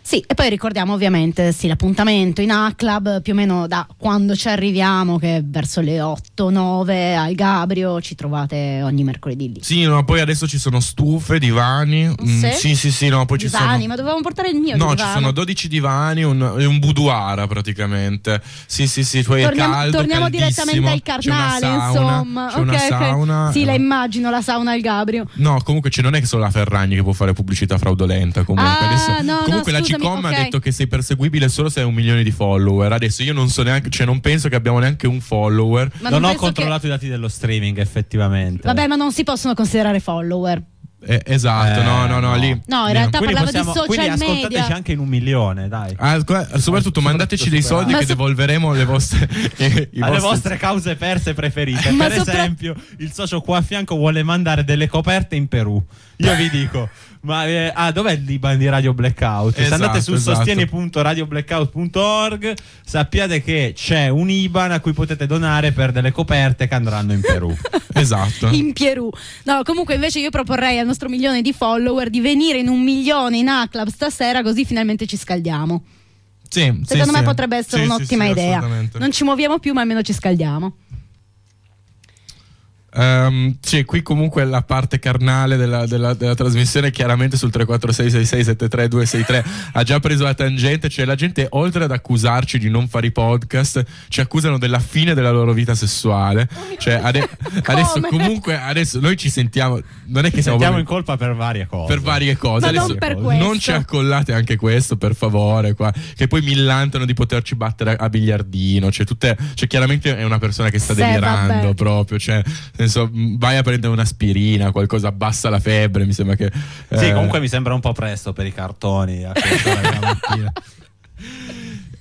Sì, e poi ricordiamo ovviamente sì, l'appuntamento in A-Club più o meno da quando ci arriviamo, che è verso le 8-9 al Gabrio, ci trovate ogni mercoledì lì. Sì, no, poi adesso ci sono stufe, divani. mm, Sì? sì, sì, sì, no, poi ci Divani, sono ma dovevamo portare il mio No, ci divano. sono 12 divani un- e un boudoir praticamente. Sì, sì, sì, hai Torniamo, caldo, torniamo caldissimo, direttamente al carnale, sauna, insomma. C'è una Ok, ok. sauna. Sì, la immagino la sauna al Gabrio. No, comunque cioè, non è che solo la Ferragni che può fare pubblicità fraudolenta. Comunque, Ah, Adesso- no, no, comunque la scusami, Gcom ok. ha detto che sei perseguibile solo se hai un milione di follower. Adesso io non so neanche, cioè non penso che abbiamo neanche un follower. Ma non non ho controllato i dati dello streaming, effettivamente. Vabbè, ma non si possono considerare follower. Eh, esatto, Eh, no, no, no, no. lì. No, in realtà Quindi parlavo possiamo- di social quindi ascoltateci media. anche in un milione, dai. Ah, soprattutto mandateci dei soldi Ma che so- devolveremo alle vostre, [laughs] i alle vostri- vostre cause perse preferite. Ma per sopra- esempio, il socio qua a fianco vuole mandare delle coperte in Perù. Io vi dico, [laughs] ma eh, ah, dov'è il Liban di Radio Blackout? Se Esatto, andate su esatto. sostieni.radioblackout.org sappiate che c'è un IBAN a cui potete donare per delle coperte che andranno in Perù. [laughs] Esatto. in Perù. No, comunque invece io proporrei al nostro milione di follower di venire in un milione in A-Club stasera così finalmente ci scaldiamo. Sì, sì, Secondo me sì. potrebbe essere Sì, sì, un'ottima sì, idea. Non ci muoviamo più ma almeno ci scaldiamo. Ehm, sì, qui comunque la parte carnale della, della- della trasmissione chiaramente sul 3466673 ha già preso la tangente, cioè la gente oltre ad accusarci di non fare i podcast ci accusano della fine della loro vita sessuale. Cioè ade- [laughs] adesso comunque adesso noi ci sentiamo non è che siamo Sentiamo in colpa per varie cose. per varie cose. Ma non Adesso per questo. non ci accollate anche questo, per favore. Qua. Che poi millantano di poterci battere a, a biliardino. Cioè, tutte, cioè, chiaramente è una persona che sta Sì, delirando vabbè. proprio. Cioè, senso, vai a prendere un'aspirina, qualcosa abbassa la febbre. Mi sembra che. Sì, eh, comunque mi sembra un po' presto per i cartoni. a [laughs]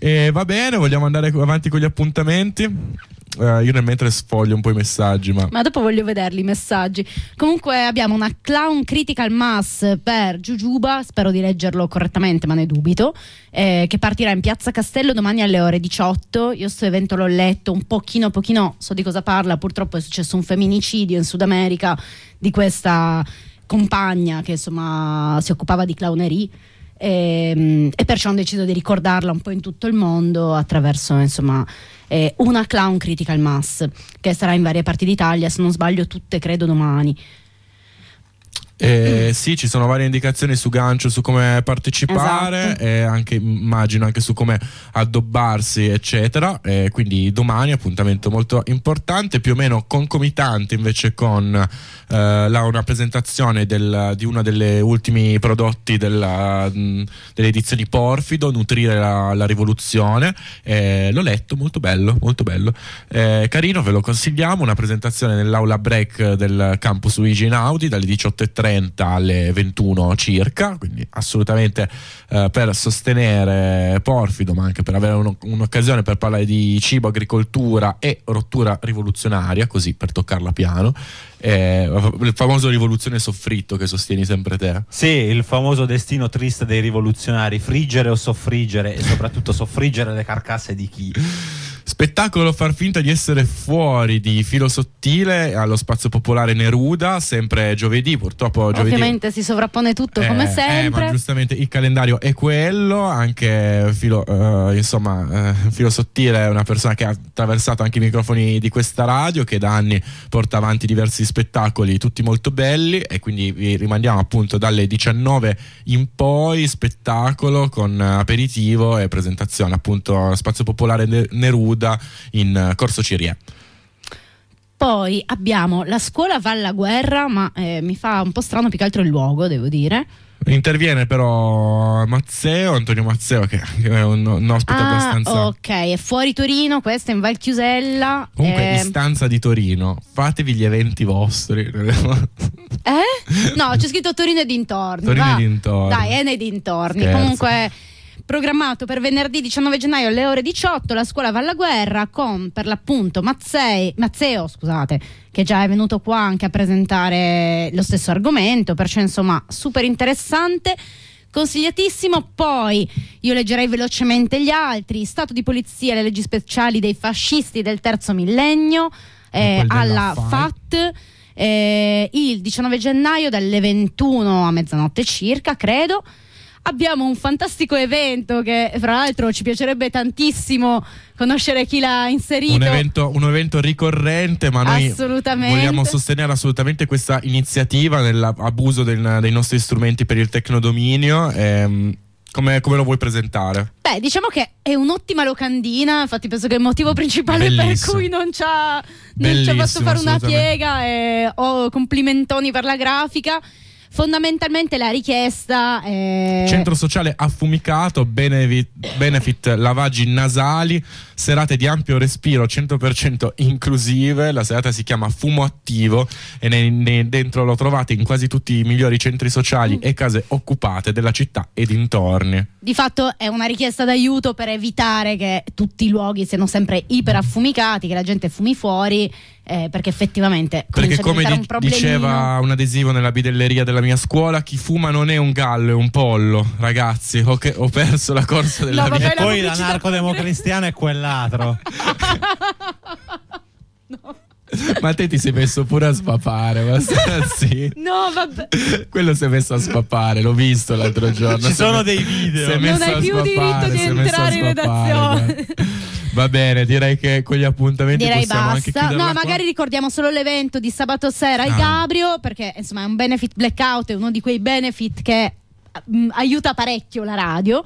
E va bene, vogliamo andare avanti con gli appuntamenti. Eh, io nel mentre sfoglio un po' i messaggi, ma. Ma dopo voglio vederli i messaggi. Comunque abbiamo una clown critical mass per Giugiuba, spero di leggerlo correttamente, ma ne dubito, eh, che partirà in Piazza Castello domani alle ore 18. Io sto evento l'ho letto un pochino, pochino, so di cosa parla, purtroppo è successo un femminicidio in Sud America di questa compagna che insomma si occupava di clownerie. E, e perciò hanno deciso di ricordarla un po' in tutto il mondo attraverso insomma eh, una clown critical mass che sarà in varie parti d'Italia se non sbaglio tutte credo domani Eh, Sì, ci sono varie indicazioni su gancio su come partecipare Esatto. e anche immagino anche su come addobbarsi, eccetera. Eh, quindi domani appuntamento molto importante, più o meno concomitante invece con eh, la- una presentazione del- di uno degli ultimi prodotti della, mh, delle edizioni Porfido, Nutrire la, la rivoluzione. Eh, l'ho letto, molto bello, molto bello. Eh, carino, ve lo consigliamo. Una presentazione nell'aula break del campus Luigi Inaudi dalle 18.30 alle 21 circa. Quindi assolutamente eh, per sostenere Porfido, ma anche per avere uno- un'occasione per parlare di cibo, agricoltura e rottura rivoluzionaria, così per toccarla piano. Eh, il famoso rivoluzione soffritto che sostieni sempre te. Sì, il famoso destino triste dei rivoluzionari, friggere o soffriggere e soprattutto soffriggere le carcasse di chi. Spettacolo far finta di essere fuori di filo sottile allo spazio popolare Neruda, sempre giovedì, purtroppo giovedì. Ovviamente si sovrappone tutto come Eh, eh, sempre. ma giustamente il calendario è quello, anche filo, eh, insomma, eh, filo sottile è una persona che ha attraversato anche i microfoni di questa radio, che da anni porta avanti diversi spettacoli, tutti molto belli, e quindi vi rimandiamo appunto dalle 19 in poi, spettacolo con eh, aperitivo e presentazione, appunto, spazio popolare Ne- Neruda in eh, Corso Cirie. Poi abbiamo la scuola Valla Guerra, ma eh, mi fa un po' strano più che altro il luogo, devo dire. Interviene però Mazzeo, Antonio Mazzeo, che è un, un ospite Ah, abbastanza. ok, è fuori Torino, questa è in Val Chiusella. Comunque, eh, istanza di Torino, fatevi gli eventi vostri. Eh? No, c'è scritto Torino e dintorni. Torino va. e dintorni. Dai, è nei dintorni. Scherzo. Comunque, programmato per venerdì 19 gennaio alle ore 18 la scuola Valla Guerra con per l'appunto Mazzei, Mazzeo, scusate, che già è venuto qua anche a presentare lo stesso argomento, perciò insomma super interessante. Consigliatissimo, poi io leggerei velocemente gli altri: Stato di polizia, le leggi speciali dei fascisti del terzo millennio, eh, alla. FAT, eh, il 19 gennaio dalle 21 a mezzanotte circa, credo. Abbiamo un fantastico evento che fra l'altro ci piacerebbe tantissimo conoscere chi l'ha inserito. Un evento, un evento ricorrente, ma noi vogliamo sostenere assolutamente questa iniziativa nell'abuso del- dei nostri strumenti per il tecnodominio. Ehm, come, come lo vuoi presentare? Beh, diciamo che è un'ottima locandina, infatti penso che è il motivo principale per Bellissimo. cui non ci ha, fatto fare una piega e ho complimentoni per la grafica. Fondamentalmente la richiesta è... Centro sociale affumicato, benefit, benefit lavaggi nasali, serate di ampio respiro 100% inclusive. La serata si chiama Fumo Attivo e ne- ne- dentro lo trovate in quasi tutti i migliori centri sociali e case occupate della città e dintorni. Di fatto è una richiesta d'aiuto per evitare che tutti i luoghi siano sempre iperaffumicati, che la gente fumi fuori, eh, perché effettivamente Perché come di- un diceva un adesivo nella bidelleria della mia scuola, chi fuma non è un gallo, è un pollo. Ragazzi, ho, che- ho perso la corsa della No, mia vabbè, la Poi pubblicità- l'anarco-democristiano è quell'altro. [laughs] Ma te ti sei messo pure a spapare, ma [laughs] sì. No, vabbè. Quello si è messo a spapare, l'ho visto l'altro giorno. Ci sono me- dei video. Non hai più diritto di entrare in redazione. Va bene, direi che con gli appuntamenti Direi possiamo anche basta. No, qua. magari ricordiamo solo l'evento di sabato sera al Ah. Gabrio, perché insomma è un benefit blackout, è uno di quei benefit che mm, aiuta parecchio la radio.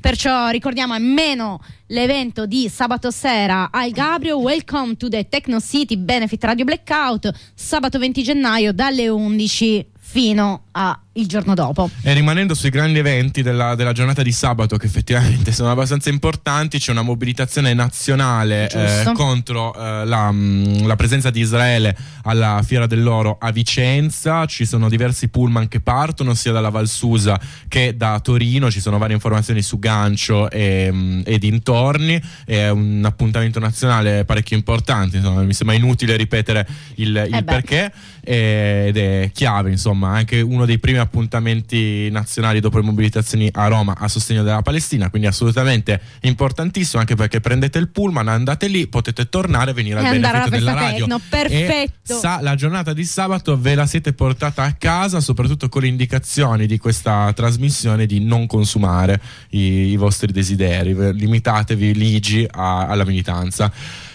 Perciò ricordiamo almeno l'evento di sabato sera al Gabrio. Welcome to the Techno City Benefit Radio Blackout, sabato 20 gennaio dalle 11 fino al giorno dopo. E rimanendo sui grandi eventi della, della giornata di sabato, che effettivamente [laughs] sono abbastanza importanti, c'è una mobilitazione nazionale eh, contro eh, la, mh, la presenza di Israele alla Fiera dell'Oro a Vicenza. Ci sono diversi pullman che partono sia dalla Valsusa che da Torino. Ci sono varie informazioni su Gancio e, mh, e dintorni. È un appuntamento nazionale parecchio importante. Insomma, mi sembra inutile ripetere il, il Eh perché eh, ed è chiave, insomma, anche uno dei primi appuntamenti nazionali dopo le mobilitazioni a Roma a sostegno della Palestina, quindi assolutamente importantissimo anche perché prendete il pullman, andate lì, potete tornare e venire al E andare alla benefit della radio. techno, perfetto. E sa- la giornata di sabato ve la siete portata a casa, soprattutto con le indicazioni di questa trasmissione di non consumare i, i vostri desideri, limitatevi ligi a- alla militanza.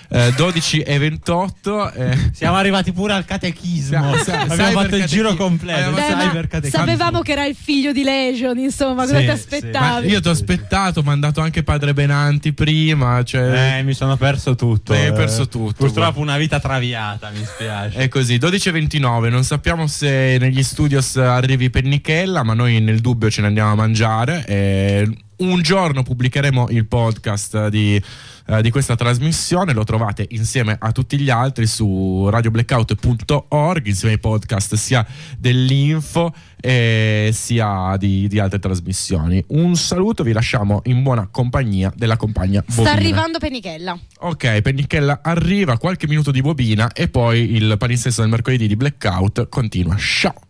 Eh, 12 e 28. eh. Siamo arrivati pure al catechismo. Sa- sa- Abbiamo fatto il giro completo. Beh, sapevamo che era il figlio di Legion, insomma, cosa Sì, ti sì. aspettavi? Ma io ti ho aspettato, ho mandato anche padre Benanti prima. Cioè... Eh, mi sono perso tutto. Eh. perso tutto. Purtroppo una vita traviata, mi spiace. È così, 12.29, non sappiamo se negli studios arrivi Pennichella, ma noi nel dubbio ce ne andiamo a mangiare. e un giorno pubblicheremo il podcast di, eh, di questa trasmissione, lo trovate insieme a tutti gli altri su radioblackout.org, insieme ai podcast sia dell'info e sia di, di altre trasmissioni. Un saluto, vi lasciamo in buona compagnia della compagna Sta Bovina. arrivando Penichella. Ok, Pennichella arriva, qualche minuto di bobina e poi il palinsesto del mercoledì di Blackout continua. Ciao!